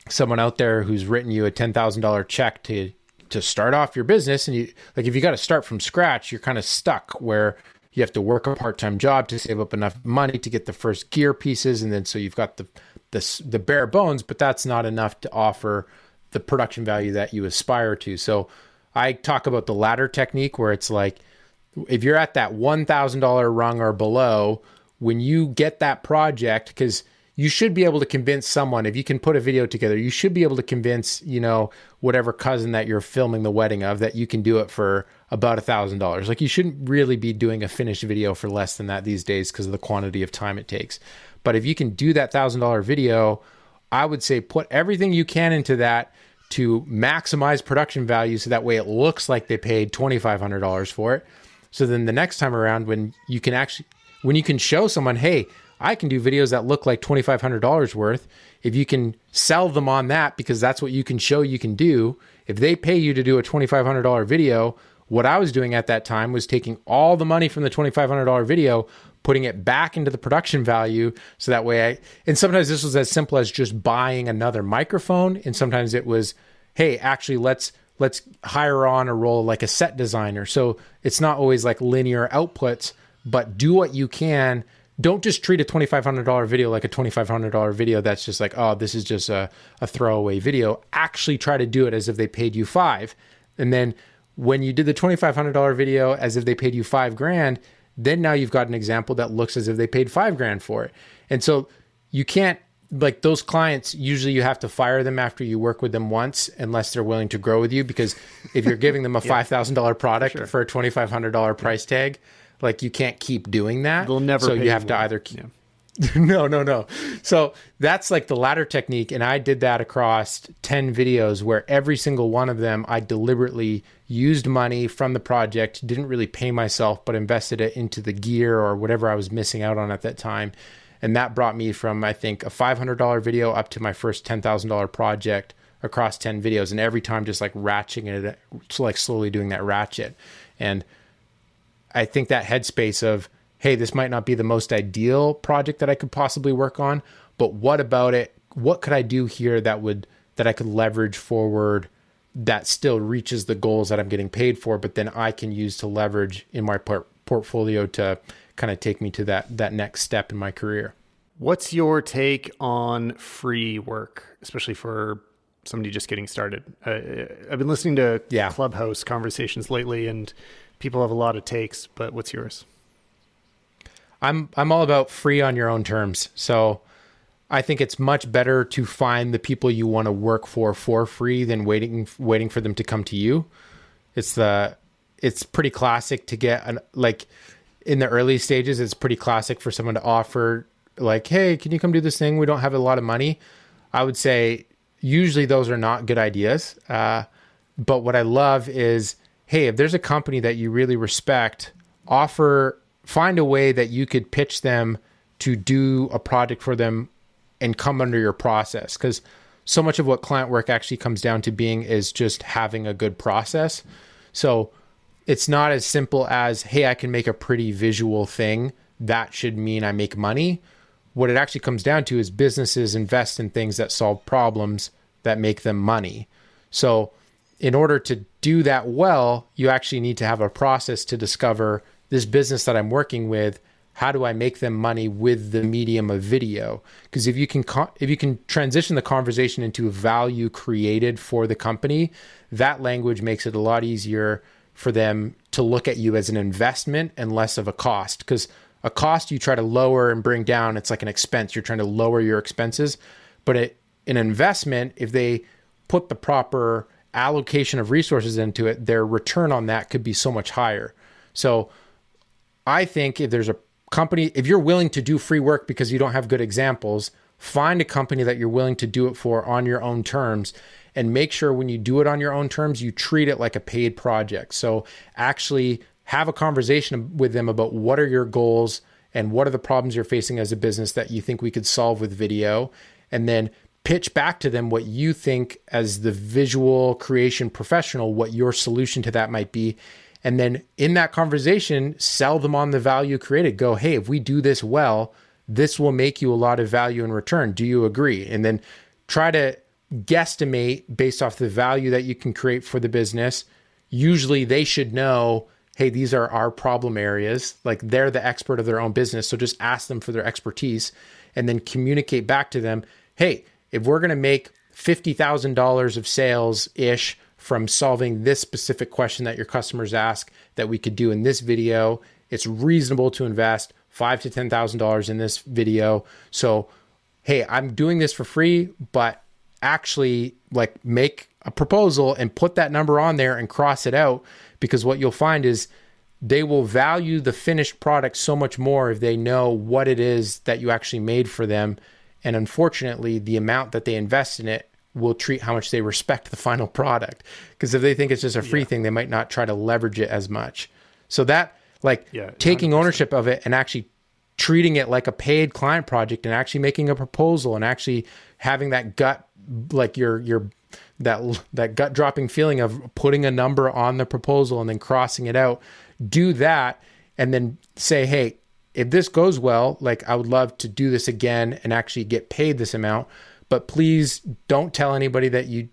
someone out there who's written you a $10,000 check to to start off your business and you like if you got to start from scratch you're kind of stuck where you have to work a part-time job to save up enough money to get the first gear pieces and then so you've got the the, the bare bones but that's not enough to offer the production value that you aspire to. So i talk about the ladder technique where it's like if you're at that $1000 rung or below when you get that project, because you should be able to convince someone if you can put a video together you should be able to convince you know whatever cousin that you're filming the wedding of that you can do it for about a thousand dollars. Like you shouldn't really be doing a finished video for less than that these days because of the quantity of time it takes. But if you can do that thousand dollar video i would say put everything you can into that to maximize production value so that way it looks like they paid $2500 for it. So then the next time around when you can actually when you can show someone, hey, I can do videos that look like $2,500 worth. If you can sell them on that because that's what you can show you can do, if they pay you to do a $2,500 video, what I was doing at that time was taking all the money from the $2,500 video, putting it back into the production value. So that way I, and sometimes this was as simple as just buying another microphone. And sometimes it was, hey, actually, let's, let's hire on a role like a set designer. So it's not always like linear outputs but do what you can. Don't just treat a $2,500 video like a $2,500 video that's just like, oh, this is just a, a throwaway video. Actually, try to do it as if they paid you five. And then when you did the $2,500 video as if they paid you five grand, then now you've got an example that looks as if they paid five grand for it. And so you can't like those clients usually you have to fire them after you work with them once unless they're willing to grow with you because if you're giving them a [laughs] $5000 product sure. for a $2500 price tag like you can't keep doing that. They'll never. So you have to either. Keep, yeah. [laughs] no, no, no. So that's like the ladder technique, and I did that across ten videos where every single one of them I deliberately used money from the project, didn't really pay myself, but invested it into the gear or whatever I was missing out on at that time. And that brought me from I think a $500 video up to my first $10,000 project across 10 videos and every time just like ratcheting it like slowly doing that ratchet and i think that headspace of hey this might not be the most ideal project that i could possibly work on but what about it what could i do here that would that i could leverage forward that still reaches the goals that i'm getting paid for but then i can use to leverage in my por- portfolio to kind of take me to that that next step in my career What's your take on free work, especially for somebody just getting started? Uh, I've been listening to Yeah. Clubhouse conversations lately, and people have a lot of takes. But what's yours? I'm I'm all about free on your own terms. So I think it's much better to find the people you want to work for for free than waiting waiting for them to come to you. It's the it's pretty classic to get an like in the early stages it's pretty classic for someone to offer like hey can you come do this thing we don't have a lot of money i would say usually those are not good ideas uh, but what i love is hey if there's a company that you really respect offer find a way that you could pitch them to do a project for them and come under your process. Because so much of what client work actually comes down to being is just having a good process. So it's not as simple as hey i can make a pretty visual thing. That should mean i make money. What it actually comes down to is businesses invest in things that solve problems that make them money. So in order to do that well you actually need to have a process to discover this business that i'm working with how do i make them money with the medium of video? Because if you can if you can transition the conversation into value created for the company that language makes it a lot easier for them to look at you as an investment and less of a cost. Because a cost you try to lower and bring down it's like an expense. You're trying to lower your expenses. But it, an investment if they put the proper allocation of resources into it their return on that could be so much higher so I think if there's a company, if you're willing to do free work because you don't have good examples, find a company that you're willing to do it for on your own terms and make sure when you do it on your own terms, you treat it like a paid project. So actually have a conversation with them about what are your goals and what are the problems you're facing as a business that you think we could solve with video and then pitch back to them what you think as the visual creation professional what your solution to that might be and then in that conversation, sell them on the value created. Go, hey, if we do this well, this will make you a lot of value in return. Do you agree? And then try to guesstimate based off the value that you can create for the business. Usually they should know, hey, these are our problem areas. Like they're the expert of their own business. So just ask them for their expertise and then communicate back to them, hey, if we're going to make $50,000 of sales ish from solving this specific question that your customers ask that we could do in this video. It's reasonable to invest five to ten thousand dollars in this video. So, hey, I'm doing this for free, but actually, like, make a proposal and put that number on there and cross it out because what you'll find is they will value the finished product so much more if they know what it is that you actually made for them. And unfortunately, the amount that they invest in it will treat how much they respect the final product. Because if they think it's just a free yeah. thing, they might not try to leverage it as much. So that like yeah, taking ownership of it and actually treating it like a paid client project and actually making a proposal and actually having that gut like your your that that gut dropping feeling of putting a number on the proposal and then crossing it out do that and then say hey if this goes well like i would love to do this again and actually get paid this amount but please don't tell anybody that you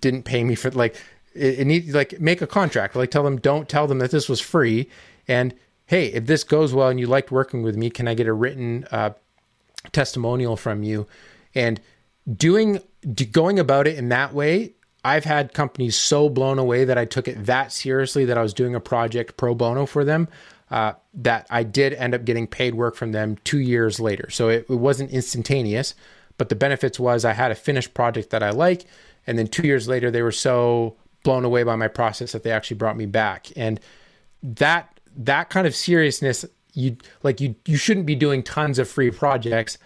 didn't pay me for like it, it needs like make a contract. Like tell them don't tell them that this was free. And hey if this goes well and you liked working with me can i get a written uh, testimonial from you? And doing going about it in that way i've had companies so blown away that i took it that seriously that i was doing a project pro bono for them uh, that i did end up getting paid work from them two years later so it, it wasn't instantaneous but the benefits was I had a finished project that I like, and then two years later they were so blown away by my process that they actually brought me back. And that that kind of seriousness, you like you you shouldn't be doing tons of free projects.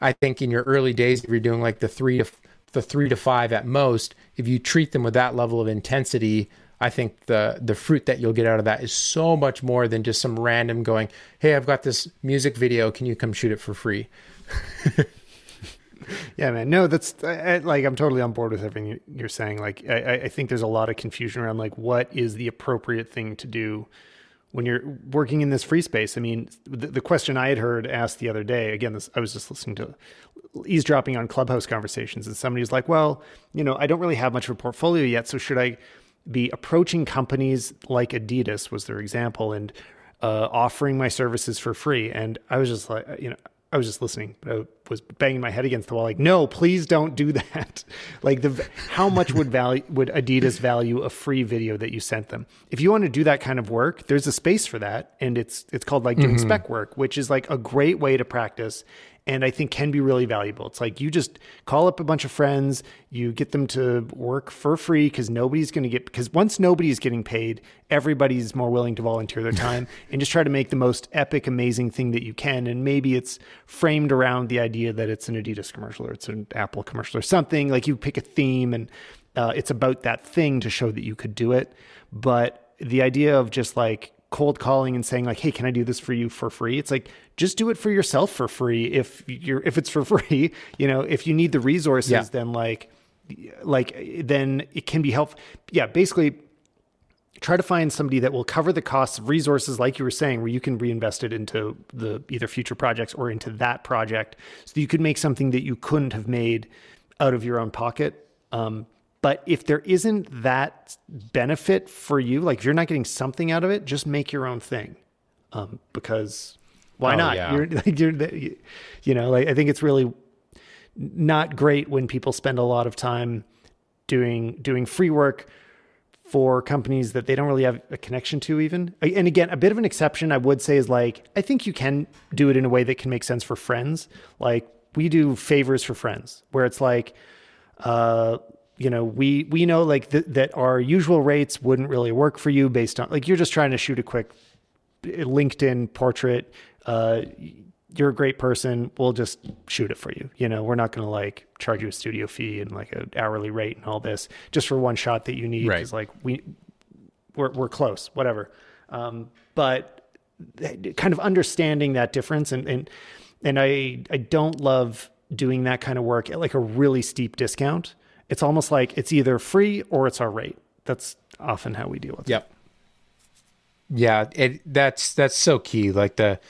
I think in your early days, if you're doing like the three to the three to five at most, if you treat them with that level of intensity, I think the the fruit that you'll get out of that is so much more than just some random going, "Hey, I've got this music video. Can you come shoot it for free?" [laughs] yeah, man. No, that's I, I, like I'm totally on board with everything you're saying. Like, I, I think there's a lot of confusion around like what is the appropriate thing to do when you're working in this free space. I mean, the, the question I had heard asked the other day. Again, this, I was just listening to eavesdropping on Clubhouse conversations, and somebody was like, "Well, you know, I don't really have much of a portfolio yet, so should I?" Be approaching companies like Adidas was their example and uh, offering my services for free. And I was just like, you know, I was just listening, but I was banging my head against the wall, like, no, please don't do that. [laughs] like, the how much would value would Adidas value a free video that you sent them? If you want to do that kind of work, there's a space for that, and it's it's called like doing mm-hmm. spec work, which is like a great way to practice and I think can be really valuable. It's like you just call up a bunch of friends, you get them to work for free because nobody's going to get because once nobody's getting paid, everybody's more willing to volunteer their time [laughs] and just try to make the most epic, amazing thing that you can. And maybe it's framed around the idea that it's an Adidas commercial or it's an Apple commercial or something. Like you pick a theme and uh, it's about that thing to show that you could do it. But the idea of just like cold calling and saying like, "Hey, can I do this for you for free?" It's like just do it for yourself for free if you're if it's for [laughs] free. You know, if you need the resources, yeah. then like like then it can be helpful. Yeah, basically try to find somebody that will cover the costs of resources like you were saying where you can reinvest it into the either future projects or into that project so you could make something that you couldn't have made out of your own pocket um, but if there isn't that benefit for you, like if you're not getting something out of it, just make your own thing. Um, because why oh, not? Yeah. You're, [laughs] like, you're, you know, like I think it's really not great when people spend a lot of time doing doing free work for companies that they don't really have a connection to even and again a bit of an exception i would say is like i think you can do it in a way that can make sense for friends like we do favors for friends where it's like uh you know we we know like th- that our usual rates wouldn't really work for you based on like you're just trying to shoot a quick linkedin portrait. Uh, you're a great person. We'll just shoot it for you. You know we're not going to like charge you a studio fee and like an hourly rate and all this just for one shot that you need right. like we we're, we're close whatever. Um, but kind of understanding that difference and and and i i don't love doing that kind of work at like a really steep discount it's almost like it's either free or it's our rate. That's often how we deal with yep. it. Yep. Yeah, it that's that's so key. Like the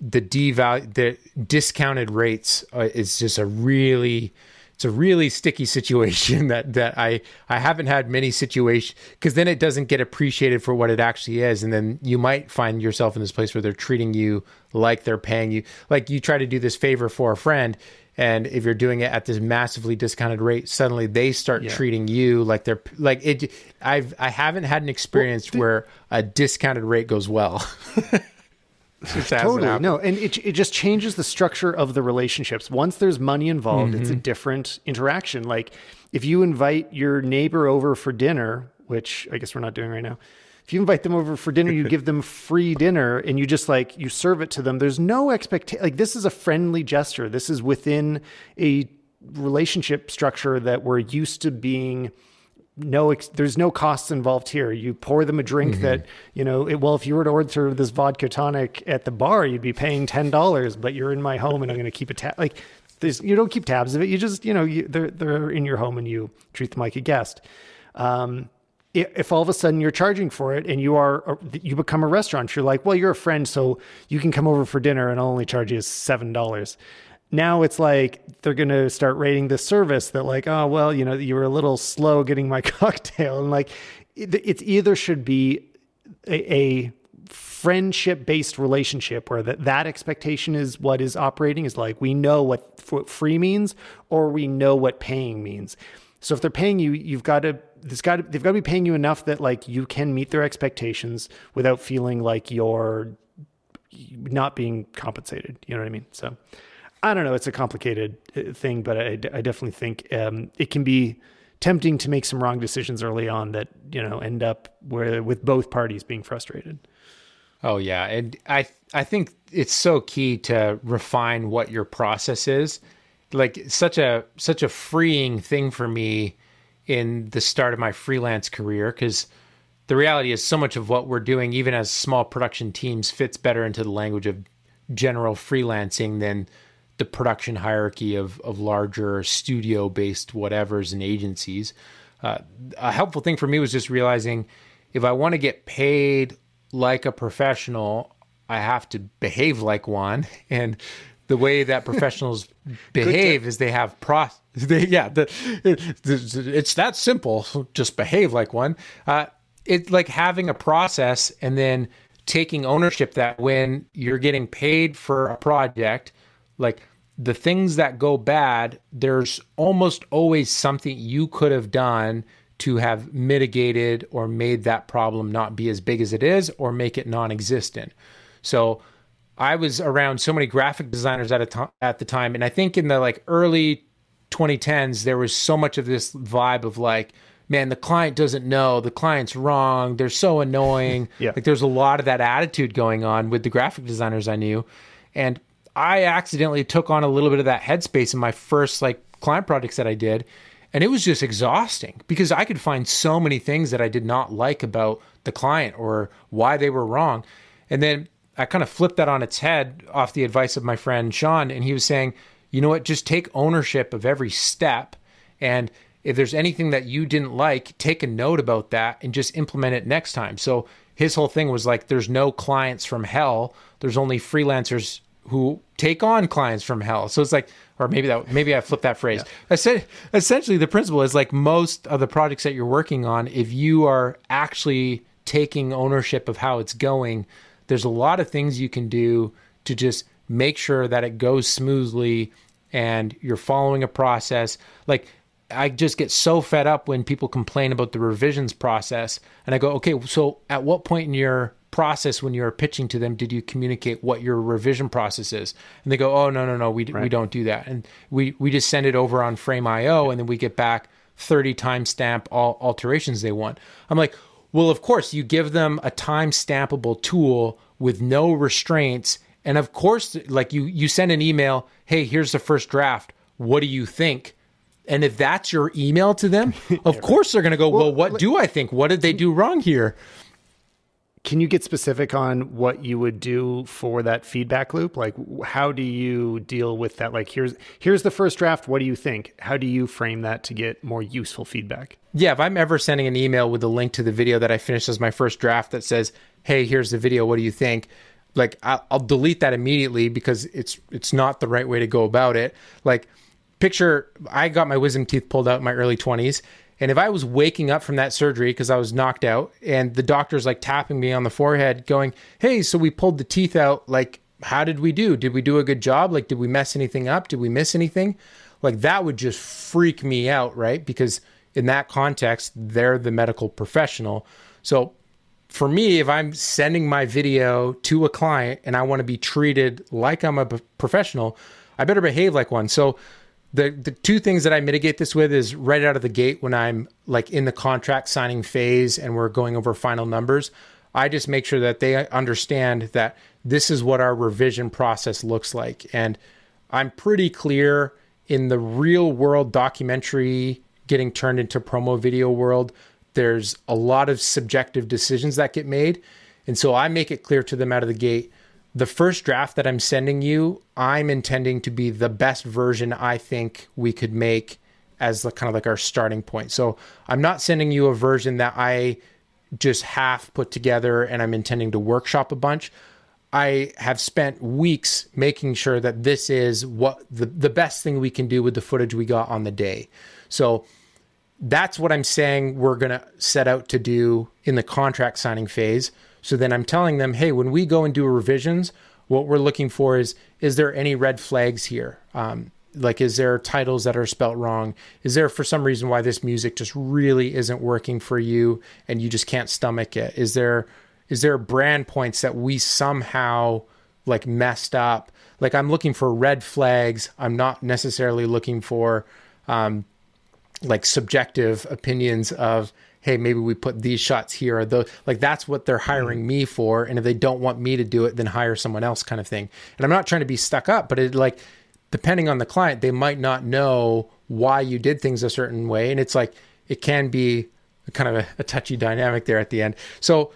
the devalue the discounted rates uh, is just a really it's a really sticky [laughs] situation that that I I haven't had many situations because then it doesn't get appreciated for what it actually is, and then you might find yourself in this place where they're treating you like they're paying you. Like you try to do this favor for a friend, and if you're doing it at this massively discounted rate suddenly they start yeah. treating you like they're like it i've i haven't had an experience well, the, where a discounted rate goes well [laughs] totally no and it, it just changes the structure of the relationships once there's money involved mm-hmm. it's a mm-hmm. different interaction like if you invite your neighbor over for dinner which i guess we're not doing right now if you invite them over for dinner, you [laughs] give them free dinner and you just like you serve it to them. There's no expectation. Like this is a friendly gesture. This is within a relationship structure that we're used to being no ex- there's no costs involved here you pour them a drink mm-hmm. that you know it, well if you were to order this vodka tonic at the bar you'd be paying $10 but you're in my home and i'm going to keep a tab like there's you don't keep tabs of it you just you know you, they're they're in your home and you treat them like a guest um, if all of a sudden you're charging for it and you are uh, you become a restaurant you're like well you're a friend so you can come over for dinner and i'll only charge you seven dollars. Now it's like they're going to start rating the service that like oh well you know you were a little slow getting my [laughs] cocktail. And like it, it's either should be a, a friendship based relationship where that, that expectation is what is operating is like we know what free means or we know what paying means. So if they're paying you you've got to this got they've got to be paying you enough that like you can meet their expectations without feeling like you're not being compensated. You know what I mean? So I don't know. It's a complicated uh, thing, but I, I definitely think um, it can be tempting to make some wrong decisions early on that you know end up where with both parties being frustrated. Oh yeah, and I I think it's so key to refine what your process is. Like such a such a freeing thing for me in the start of my freelance career because the reality is so much of what we're doing, even as small production teams, fits better into the language of general freelancing than the production hierarchy of of larger studio based whatevers and agencies. Uh, a helpful thing for me was just realizing if I want to get paid like a professional, I have to behave like one. [laughs] And the way that professionals behave is they have pro. [laughs] They, yeah, the, it, it's that simple. [laughs] Just behave like one. Uh, it's like having a process and then taking ownership that when you're getting paid for a project, like the things that go bad, there's almost always something you could have done to have mitigated or made that problem not be as big as it is or make it non-existent. So I was around so many graphic designers at a t- at the time and I think in the like early 2010s there was so much of this vibe of like man the client doesn't know the client's wrong they're so annoying [laughs] yeah. like there's a lot of that attitude going on with the graphic designers I knew and I accidentally took on a little bit of that headspace in my first like client projects that I did and it was just exhausting because I could find so many things that I did not like about the client or why they were wrong. And then I kind of flipped that on its head off the advice of my friend Sean. And he was saying, you know what, just take ownership of every step. And if there's anything that you didn't like, take a note about that and just implement it next time. So his whole thing was like, there's no clients from hell, there's only freelancers who take on clients from hell. So it's like, or maybe that maybe I flipped that phrase. Yeah. I said essentially the principle is like most of the projects that you're working on, if you are actually taking ownership of how it's going, there's a lot of things you can do to just make sure that it goes smoothly and you're following a process. Like I just get so fed up when people complain about the revisions process and I go, "Okay, so at what point in your process when you were pitching to them did you communicate what your revision process is and they go oh no no no we, right. we don't do that and we we just send it over on Frame.io and then we get back 30 timestamp all alterations they want i'm like well of course you give them a time stampable tool with no restraints and of course like you you send an email hey here's the first draft what do you think and if that's your email to them [laughs] of course they're going to go well, well what do i think what did they do wrong here can you get specific on what you would do for that feedback loop? Like, how do you deal with that? Like, here's here's the first draft. What do you think? How do you frame that to get more useful feedback? Yeah, if I'm ever sending an email with a link to the video that I finished as my first draft that says, "Hey, here's the video. What do you think?" Like, I'll, I'll delete that immediately because it's it's not the right way to go about it. Like, picture I got my wisdom teeth pulled out in my early 20s and if I was waking up from that surgery because I was knocked out and the doctor's like tapping me on the forehead, going, Hey, so we pulled the teeth out. Like, how did we do? Did we do a good job? Like, did we mess anything up? Did we miss anything? Like, that would just freak me out, right? Because in that context, they're the medical professional. So for me, if I'm sending my video to a client and I want to be treated like I'm a professional, I better behave like one. So the the two things that I mitigate this with is right out of the gate when I'm like in the contract signing phase and we're going over final numbers, I just make sure that they understand that this is what our revision process looks like. And I'm pretty clear in the real world documentary getting turned into promo video world, there's a lot of subjective decisions that get made. And so I make it clear to them out of the gate the first draft that I'm sending you, I'm intending to be the best version I think we could make as the kind of like our starting point. So I'm not sending you a version that I just half put together and I'm intending to workshop a bunch. I have spent weeks making sure that this is what the, the best thing we can do with the footage we got on the day. So that's what I'm saying we're going to set out to do in the contract signing phase. So then I'm telling them, hey, when we go and do revisions, what we're looking for is is there any red flags here? Um, like, is there titles that are spelt wrong? Is there for some reason why this music just really isn't working for you and you just can't stomach it? Is there is there brand points that we somehow like messed up? Like, I'm looking for red flags. I'm not necessarily looking for um, like subjective opinions of hey, maybe we put these shots here or those. Like that's what they're hiring mm-hmm. me for. And if they don't want me to do it, then hire someone else, kind of thing. And I'm not trying to be stuck up, but it like depending on the client, they might not know why you did things a certain way, and it's like it can be kind of a, a touchy dynamic there at the end. So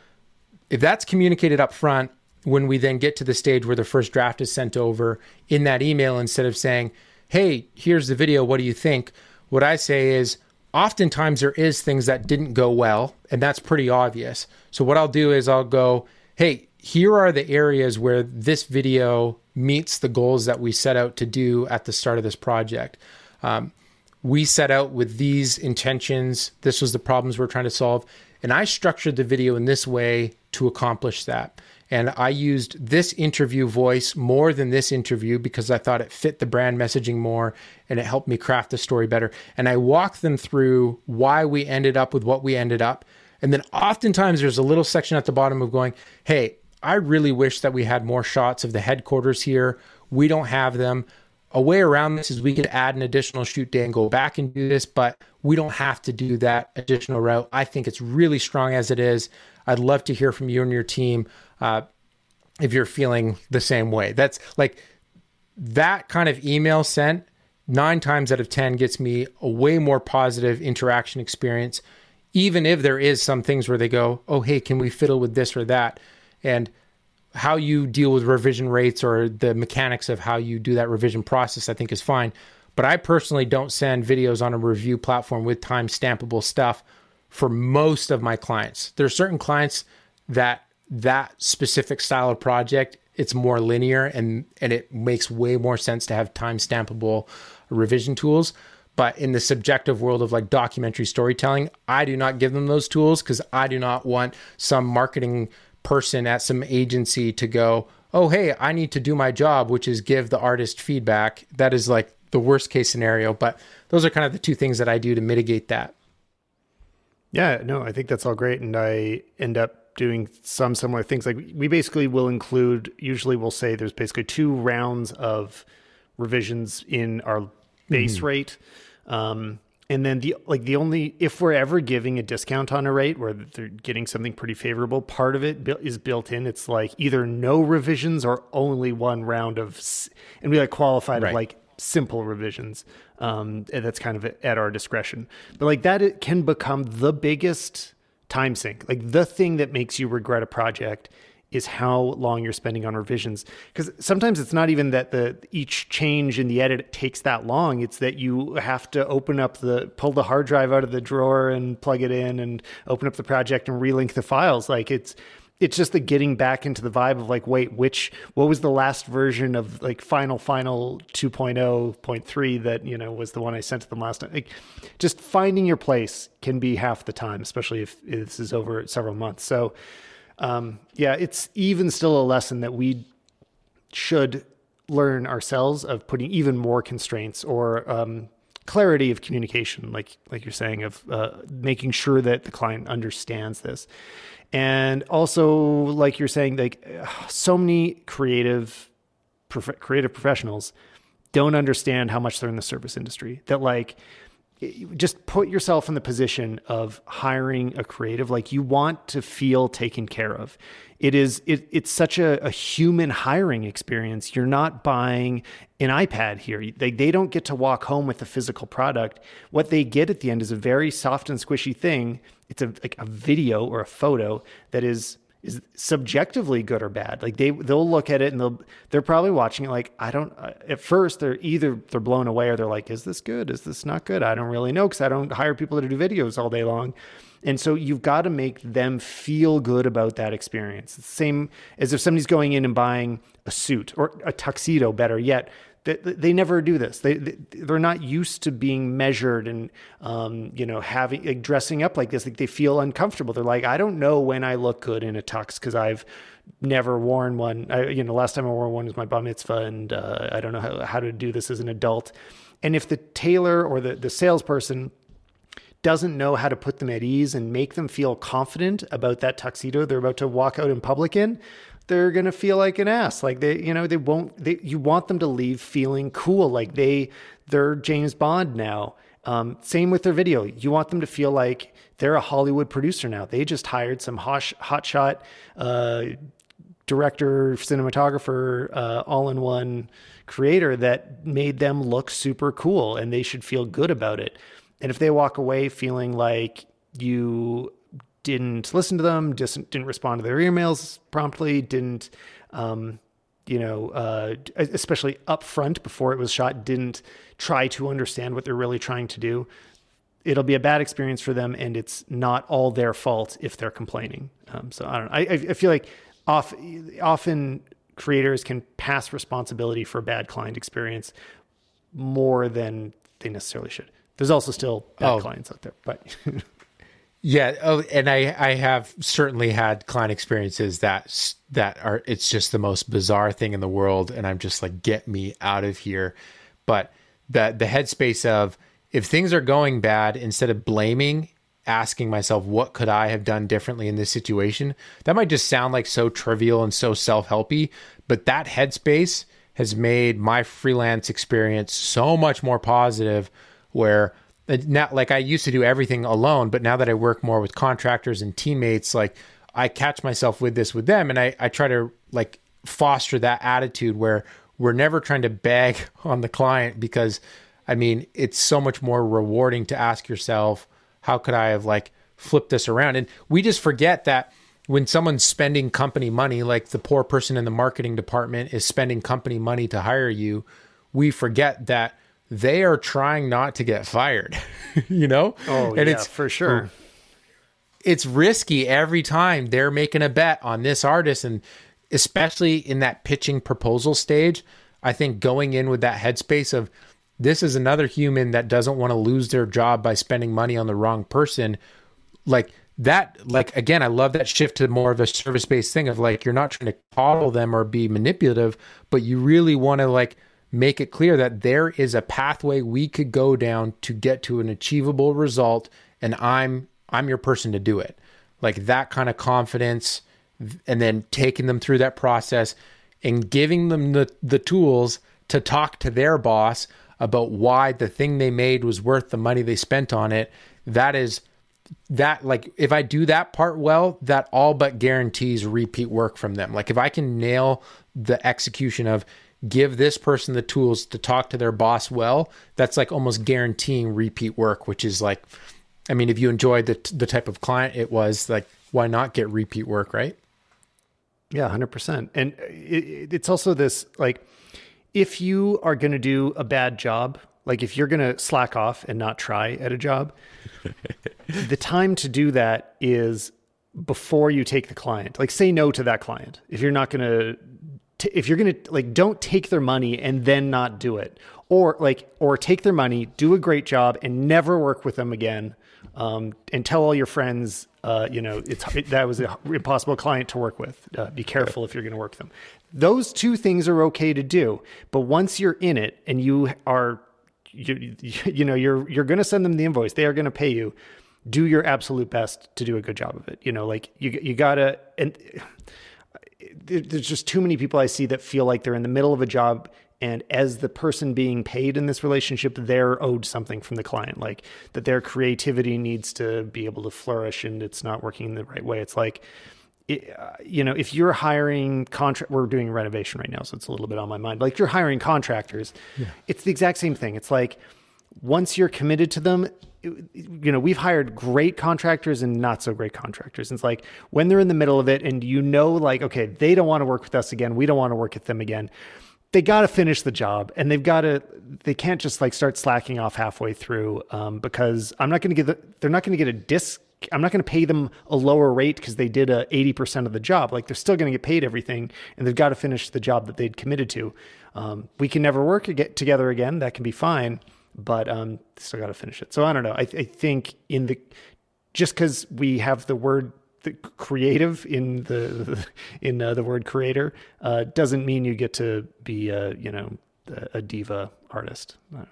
if that's communicated up front, when we then get to the stage where the first draft is sent over in that email, instead of saying, Hey, here's the video, what do you think? What I say is, oftentimes there is things that didn't go well, and that's pretty obvious. So what I'll do is I'll go, Hey, here are the areas where this video meets the goals that we set out to do at the start of this project. Um, we set out with these intentions. This was the problems we're trying to solve. And I structured the video in this way to accomplish that. And I used this interview voice more than this interview because I thought it fit the brand messaging more and it helped me craft the story better. And I walked them through why we ended up with what we ended up. And then oftentimes there's a little section at the bottom of going, hey, I really wish that we had more shots of the headquarters here. We don't have them. A way around this is we could add an additional shoot day and go back and do this, but we don't have to do that additional route. I think it's really strong as it is. I'd love to hear from you and your team uh, if you're feeling the same way. That's like that kind of email sent nine times out of 10 gets me a way more positive interaction experience, even if there is some things where they go, oh, hey, can we fiddle with this or that? And how you deal with revision rates or the mechanics of how you do that revision process, I think is fine. But I personally don't send videos on a review platform with time stampable stuff for most of my clients. There are certain clients that that specific style of project it's more linear and and it makes way more sense to have time stampable revision tools but in the subjective world of like documentary storytelling i do not give them those tools because i do not want some marketing person at some agency to go oh hey i need to do my job which is give the artist feedback that is like the worst case scenario but those are kind of the two things that i do to mitigate that yeah no i think that's all great and i end up doing some similar things. Like we basically will include, usually we'll say there's basically two rounds of revisions in our base mm-hmm. rate. Um, and then the like the only if we're ever giving a discount on a rate where they're getting something pretty favorable, part of it is built in. It's like either no revisions or only one round of, and we like qualified right. like simple revisions. Um, and that's kind of at our discretion. But like that, it can become the biggest time sink. Like the thing that makes you regret a project is how long you're spending on revisions. Because sometimes it's not even that the each change in the edit takes that long. It's that you have to open up the pull the hard drive out of the drawer and plug it in and open up the project and relink the files. Like it's it's just the getting back into the vibe of like wait which what was the last version of like final final 2.0.3 that you know was the one i sent to them last time like just finding your place can be half the time especially if this is over several months. So um, yeah it's even still a lesson that we should learn ourselves of putting even more constraints or um, clarity of communication like like you're saying of uh, making sure that the client understands this. And also like you're saying like so many creative prof- creative professionals don't understand how much they're in the service industry that like just put yourself in the position of hiring a creative like you want to feel taken care of. It is it, it's such a, a human hiring experience. You're not buying an ipad here. They, they don't get to walk home with a physical product. What they get at the end is a very soft and squishy thing. It's a like a video or a photo that is is subjectively good or bad. Like they they'll look at it and they'll they're probably watching it like I don't. Uh, at first, they're either they're blown away or they're like, is this good? Is this not good? I don't really know because I don't hire people to do videos all day long. And so you've got to make them feel good about that experience. It's the same as if somebody's going in and buying a suit or a tuxedo, better yet they, they never do this. They, they are not used to being measured and um, you know having like, dressing up like this. Like they feel uncomfortable. They're like, I don't know when I look good in a tux because I've never worn one. I, you know, last time I wore one was my bar mitzvah, and uh, I don't know how, how to do this as an adult. And if the tailor or the the salesperson doesn't know how to put them at ease and make them feel confident about that tuxedo they're about to walk out in public in, they're going to feel like an ass. Like they, you know, they won't, they, you want them to leave feeling cool. Like they, they're James Bond now. Um, same with their video. You want them to feel like they're a Hollywood producer now. They just hired some hot, hotshot, uh, director, cinematographer, uh, all in one creator that made them look super cool and they should feel good about it. And if they walk away feeling like you didn't listen to them, dis- didn't respond to their emails promptly, didn't, um, you know, uh, especially up front before it was shot, didn't try to understand what they're really trying to do. It'll be a bad experience for them, and it's not all their fault if they're complaining. Um, so I don't. I, I feel like off, often creators can pass responsibility for a bad client experience more than they necessarily should. There's also still bad oh. clients out there, but [laughs] yeah. Oh, and I I have certainly had client experiences that that are it's just the most bizarre thing in the world, and I'm just like, get me out of here. But the the headspace of if things are going bad, instead of blaming, asking myself, what could I have done differently in this situation? That might just sound like so trivial and so self helpy, but that headspace has made my freelance experience so much more positive where now like I used to do everything alone, but now that I work more with contractors and teammates, like I catch myself with this with them and I, I try to like foster that attitude where we're never trying to beg [laughs] on the client because I mean it's so much more rewarding to ask yourself, how could I have like flipped this around? And we just forget that when someone's spending company money, like the poor person in the marketing department is spending company money to hire you, we forget that they are trying not to get fired, [laughs] you know? Oh, and yeah, it's for sure. It's risky every time they're making a bet on this artist. And especially in that pitching proposal stage, I think going in with that headspace of this is another human that doesn't want to lose their job by spending money on the wrong person, like that like again i love that shift to more of a service based thing of like you're not trying to coddle them or be manipulative but you really want to like make it clear that there is a pathway we could go down to get to an achievable result and i'm i'm your person to do it like that kind of confidence and then taking them through that process and giving them the the tools to talk to their boss about why the thing they made was worth the money they spent on it that is that like if I do that part well, that all but guarantees repeat work from them. Like if I can nail the execution of give this person the tools to talk to their boss well, that's like almost guaranteeing repeat work, which is like I mean, if you enjoyed the the type of client it was, like why not get repeat work, right? Yeah, 100%. And it, it's also this like if you are going to do a bad job, like if you're going to slack off and not try at a job, [laughs] the time to do that is before you take the client. Like say no to that client. If you're not going to if you're going to like don't take their money and then not do it. Or like or take their money, do a great job and never work with them again. Um, and tell all your friends, uh, you know, it's it, that was an impossible client to work with. Uh, be careful if you're going to work them. Those two things are okay to do, but once you're in it and you are you, you know you're you're going to send them the invoice they are going to pay you do your absolute best to do a good job of it you know like you you got to and there's just too many people i see that feel like they're in the middle of a job and as the person being paid in this relationship they're owed something from the client like that their creativity needs to be able to flourish and it's not working the right way it's like uh, you know, if you're hiring contract, we're doing renovation right now, so it's a little bit on my mind. Like you're hiring contractors, yeah. it's the exact same thing. It's like once you're committed to them, you know, we've hired great contractors and not so great contractors. It's like when they're in the middle of it and you know, like, okay, they don't want to work with us again. We don't want to work with them again. They got to finish the job and they've got to, they can't just like start slacking off halfway through um, because I'm not going to get, the, they're not going to get a disc I'm not going to pay them a lower rate because they did a 80% of the job. Like they're still going to get paid everything and they've got to finish the job that they'd committed to. Um, we can never work get together again. That can be fine, but um, still got to finish it. So I don't know. I, I think in the, just because we have the word the creative in the [laughs] in uh, the word creator uh, doesn't mean you get to be a you know a diva artist. I uh,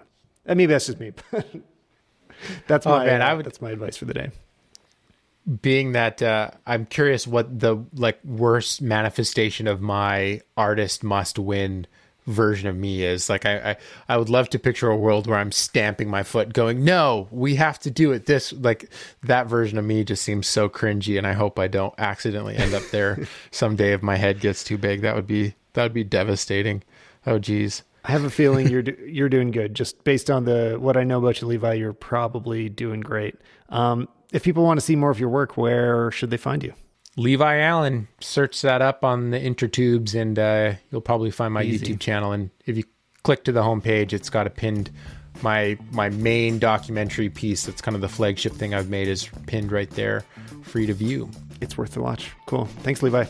maybe that's just me. [laughs] that's oh, my man, uh, I would, that's my advice for the day being that uh, I'm curious what the like worst manifestation of my artist must win version of me is. Like I, I, I would love to picture a world where I'm stamping my foot, going, "No, we have to do it." This like that version of me just seems so cringy, and I hope I don't accidentally end up there [laughs] someday if my head gets too big. That would be that would be devastating. Oh, geez. I have a feeling you're [laughs] you're doing good. Just based on the what I know about you, Levi, you're probably doing great. Um, if people want to see more of your work, where should they find you? Levi Allen. Search that up on the intertubes, and uh, you'll probably find my Easy. YouTube channel. And if you click to the homepage, it's got a pinned my my main documentary piece. That's kind of the flagship thing I've made is pinned right there, free to view. It's worth the watch. Cool. Thanks, Levi.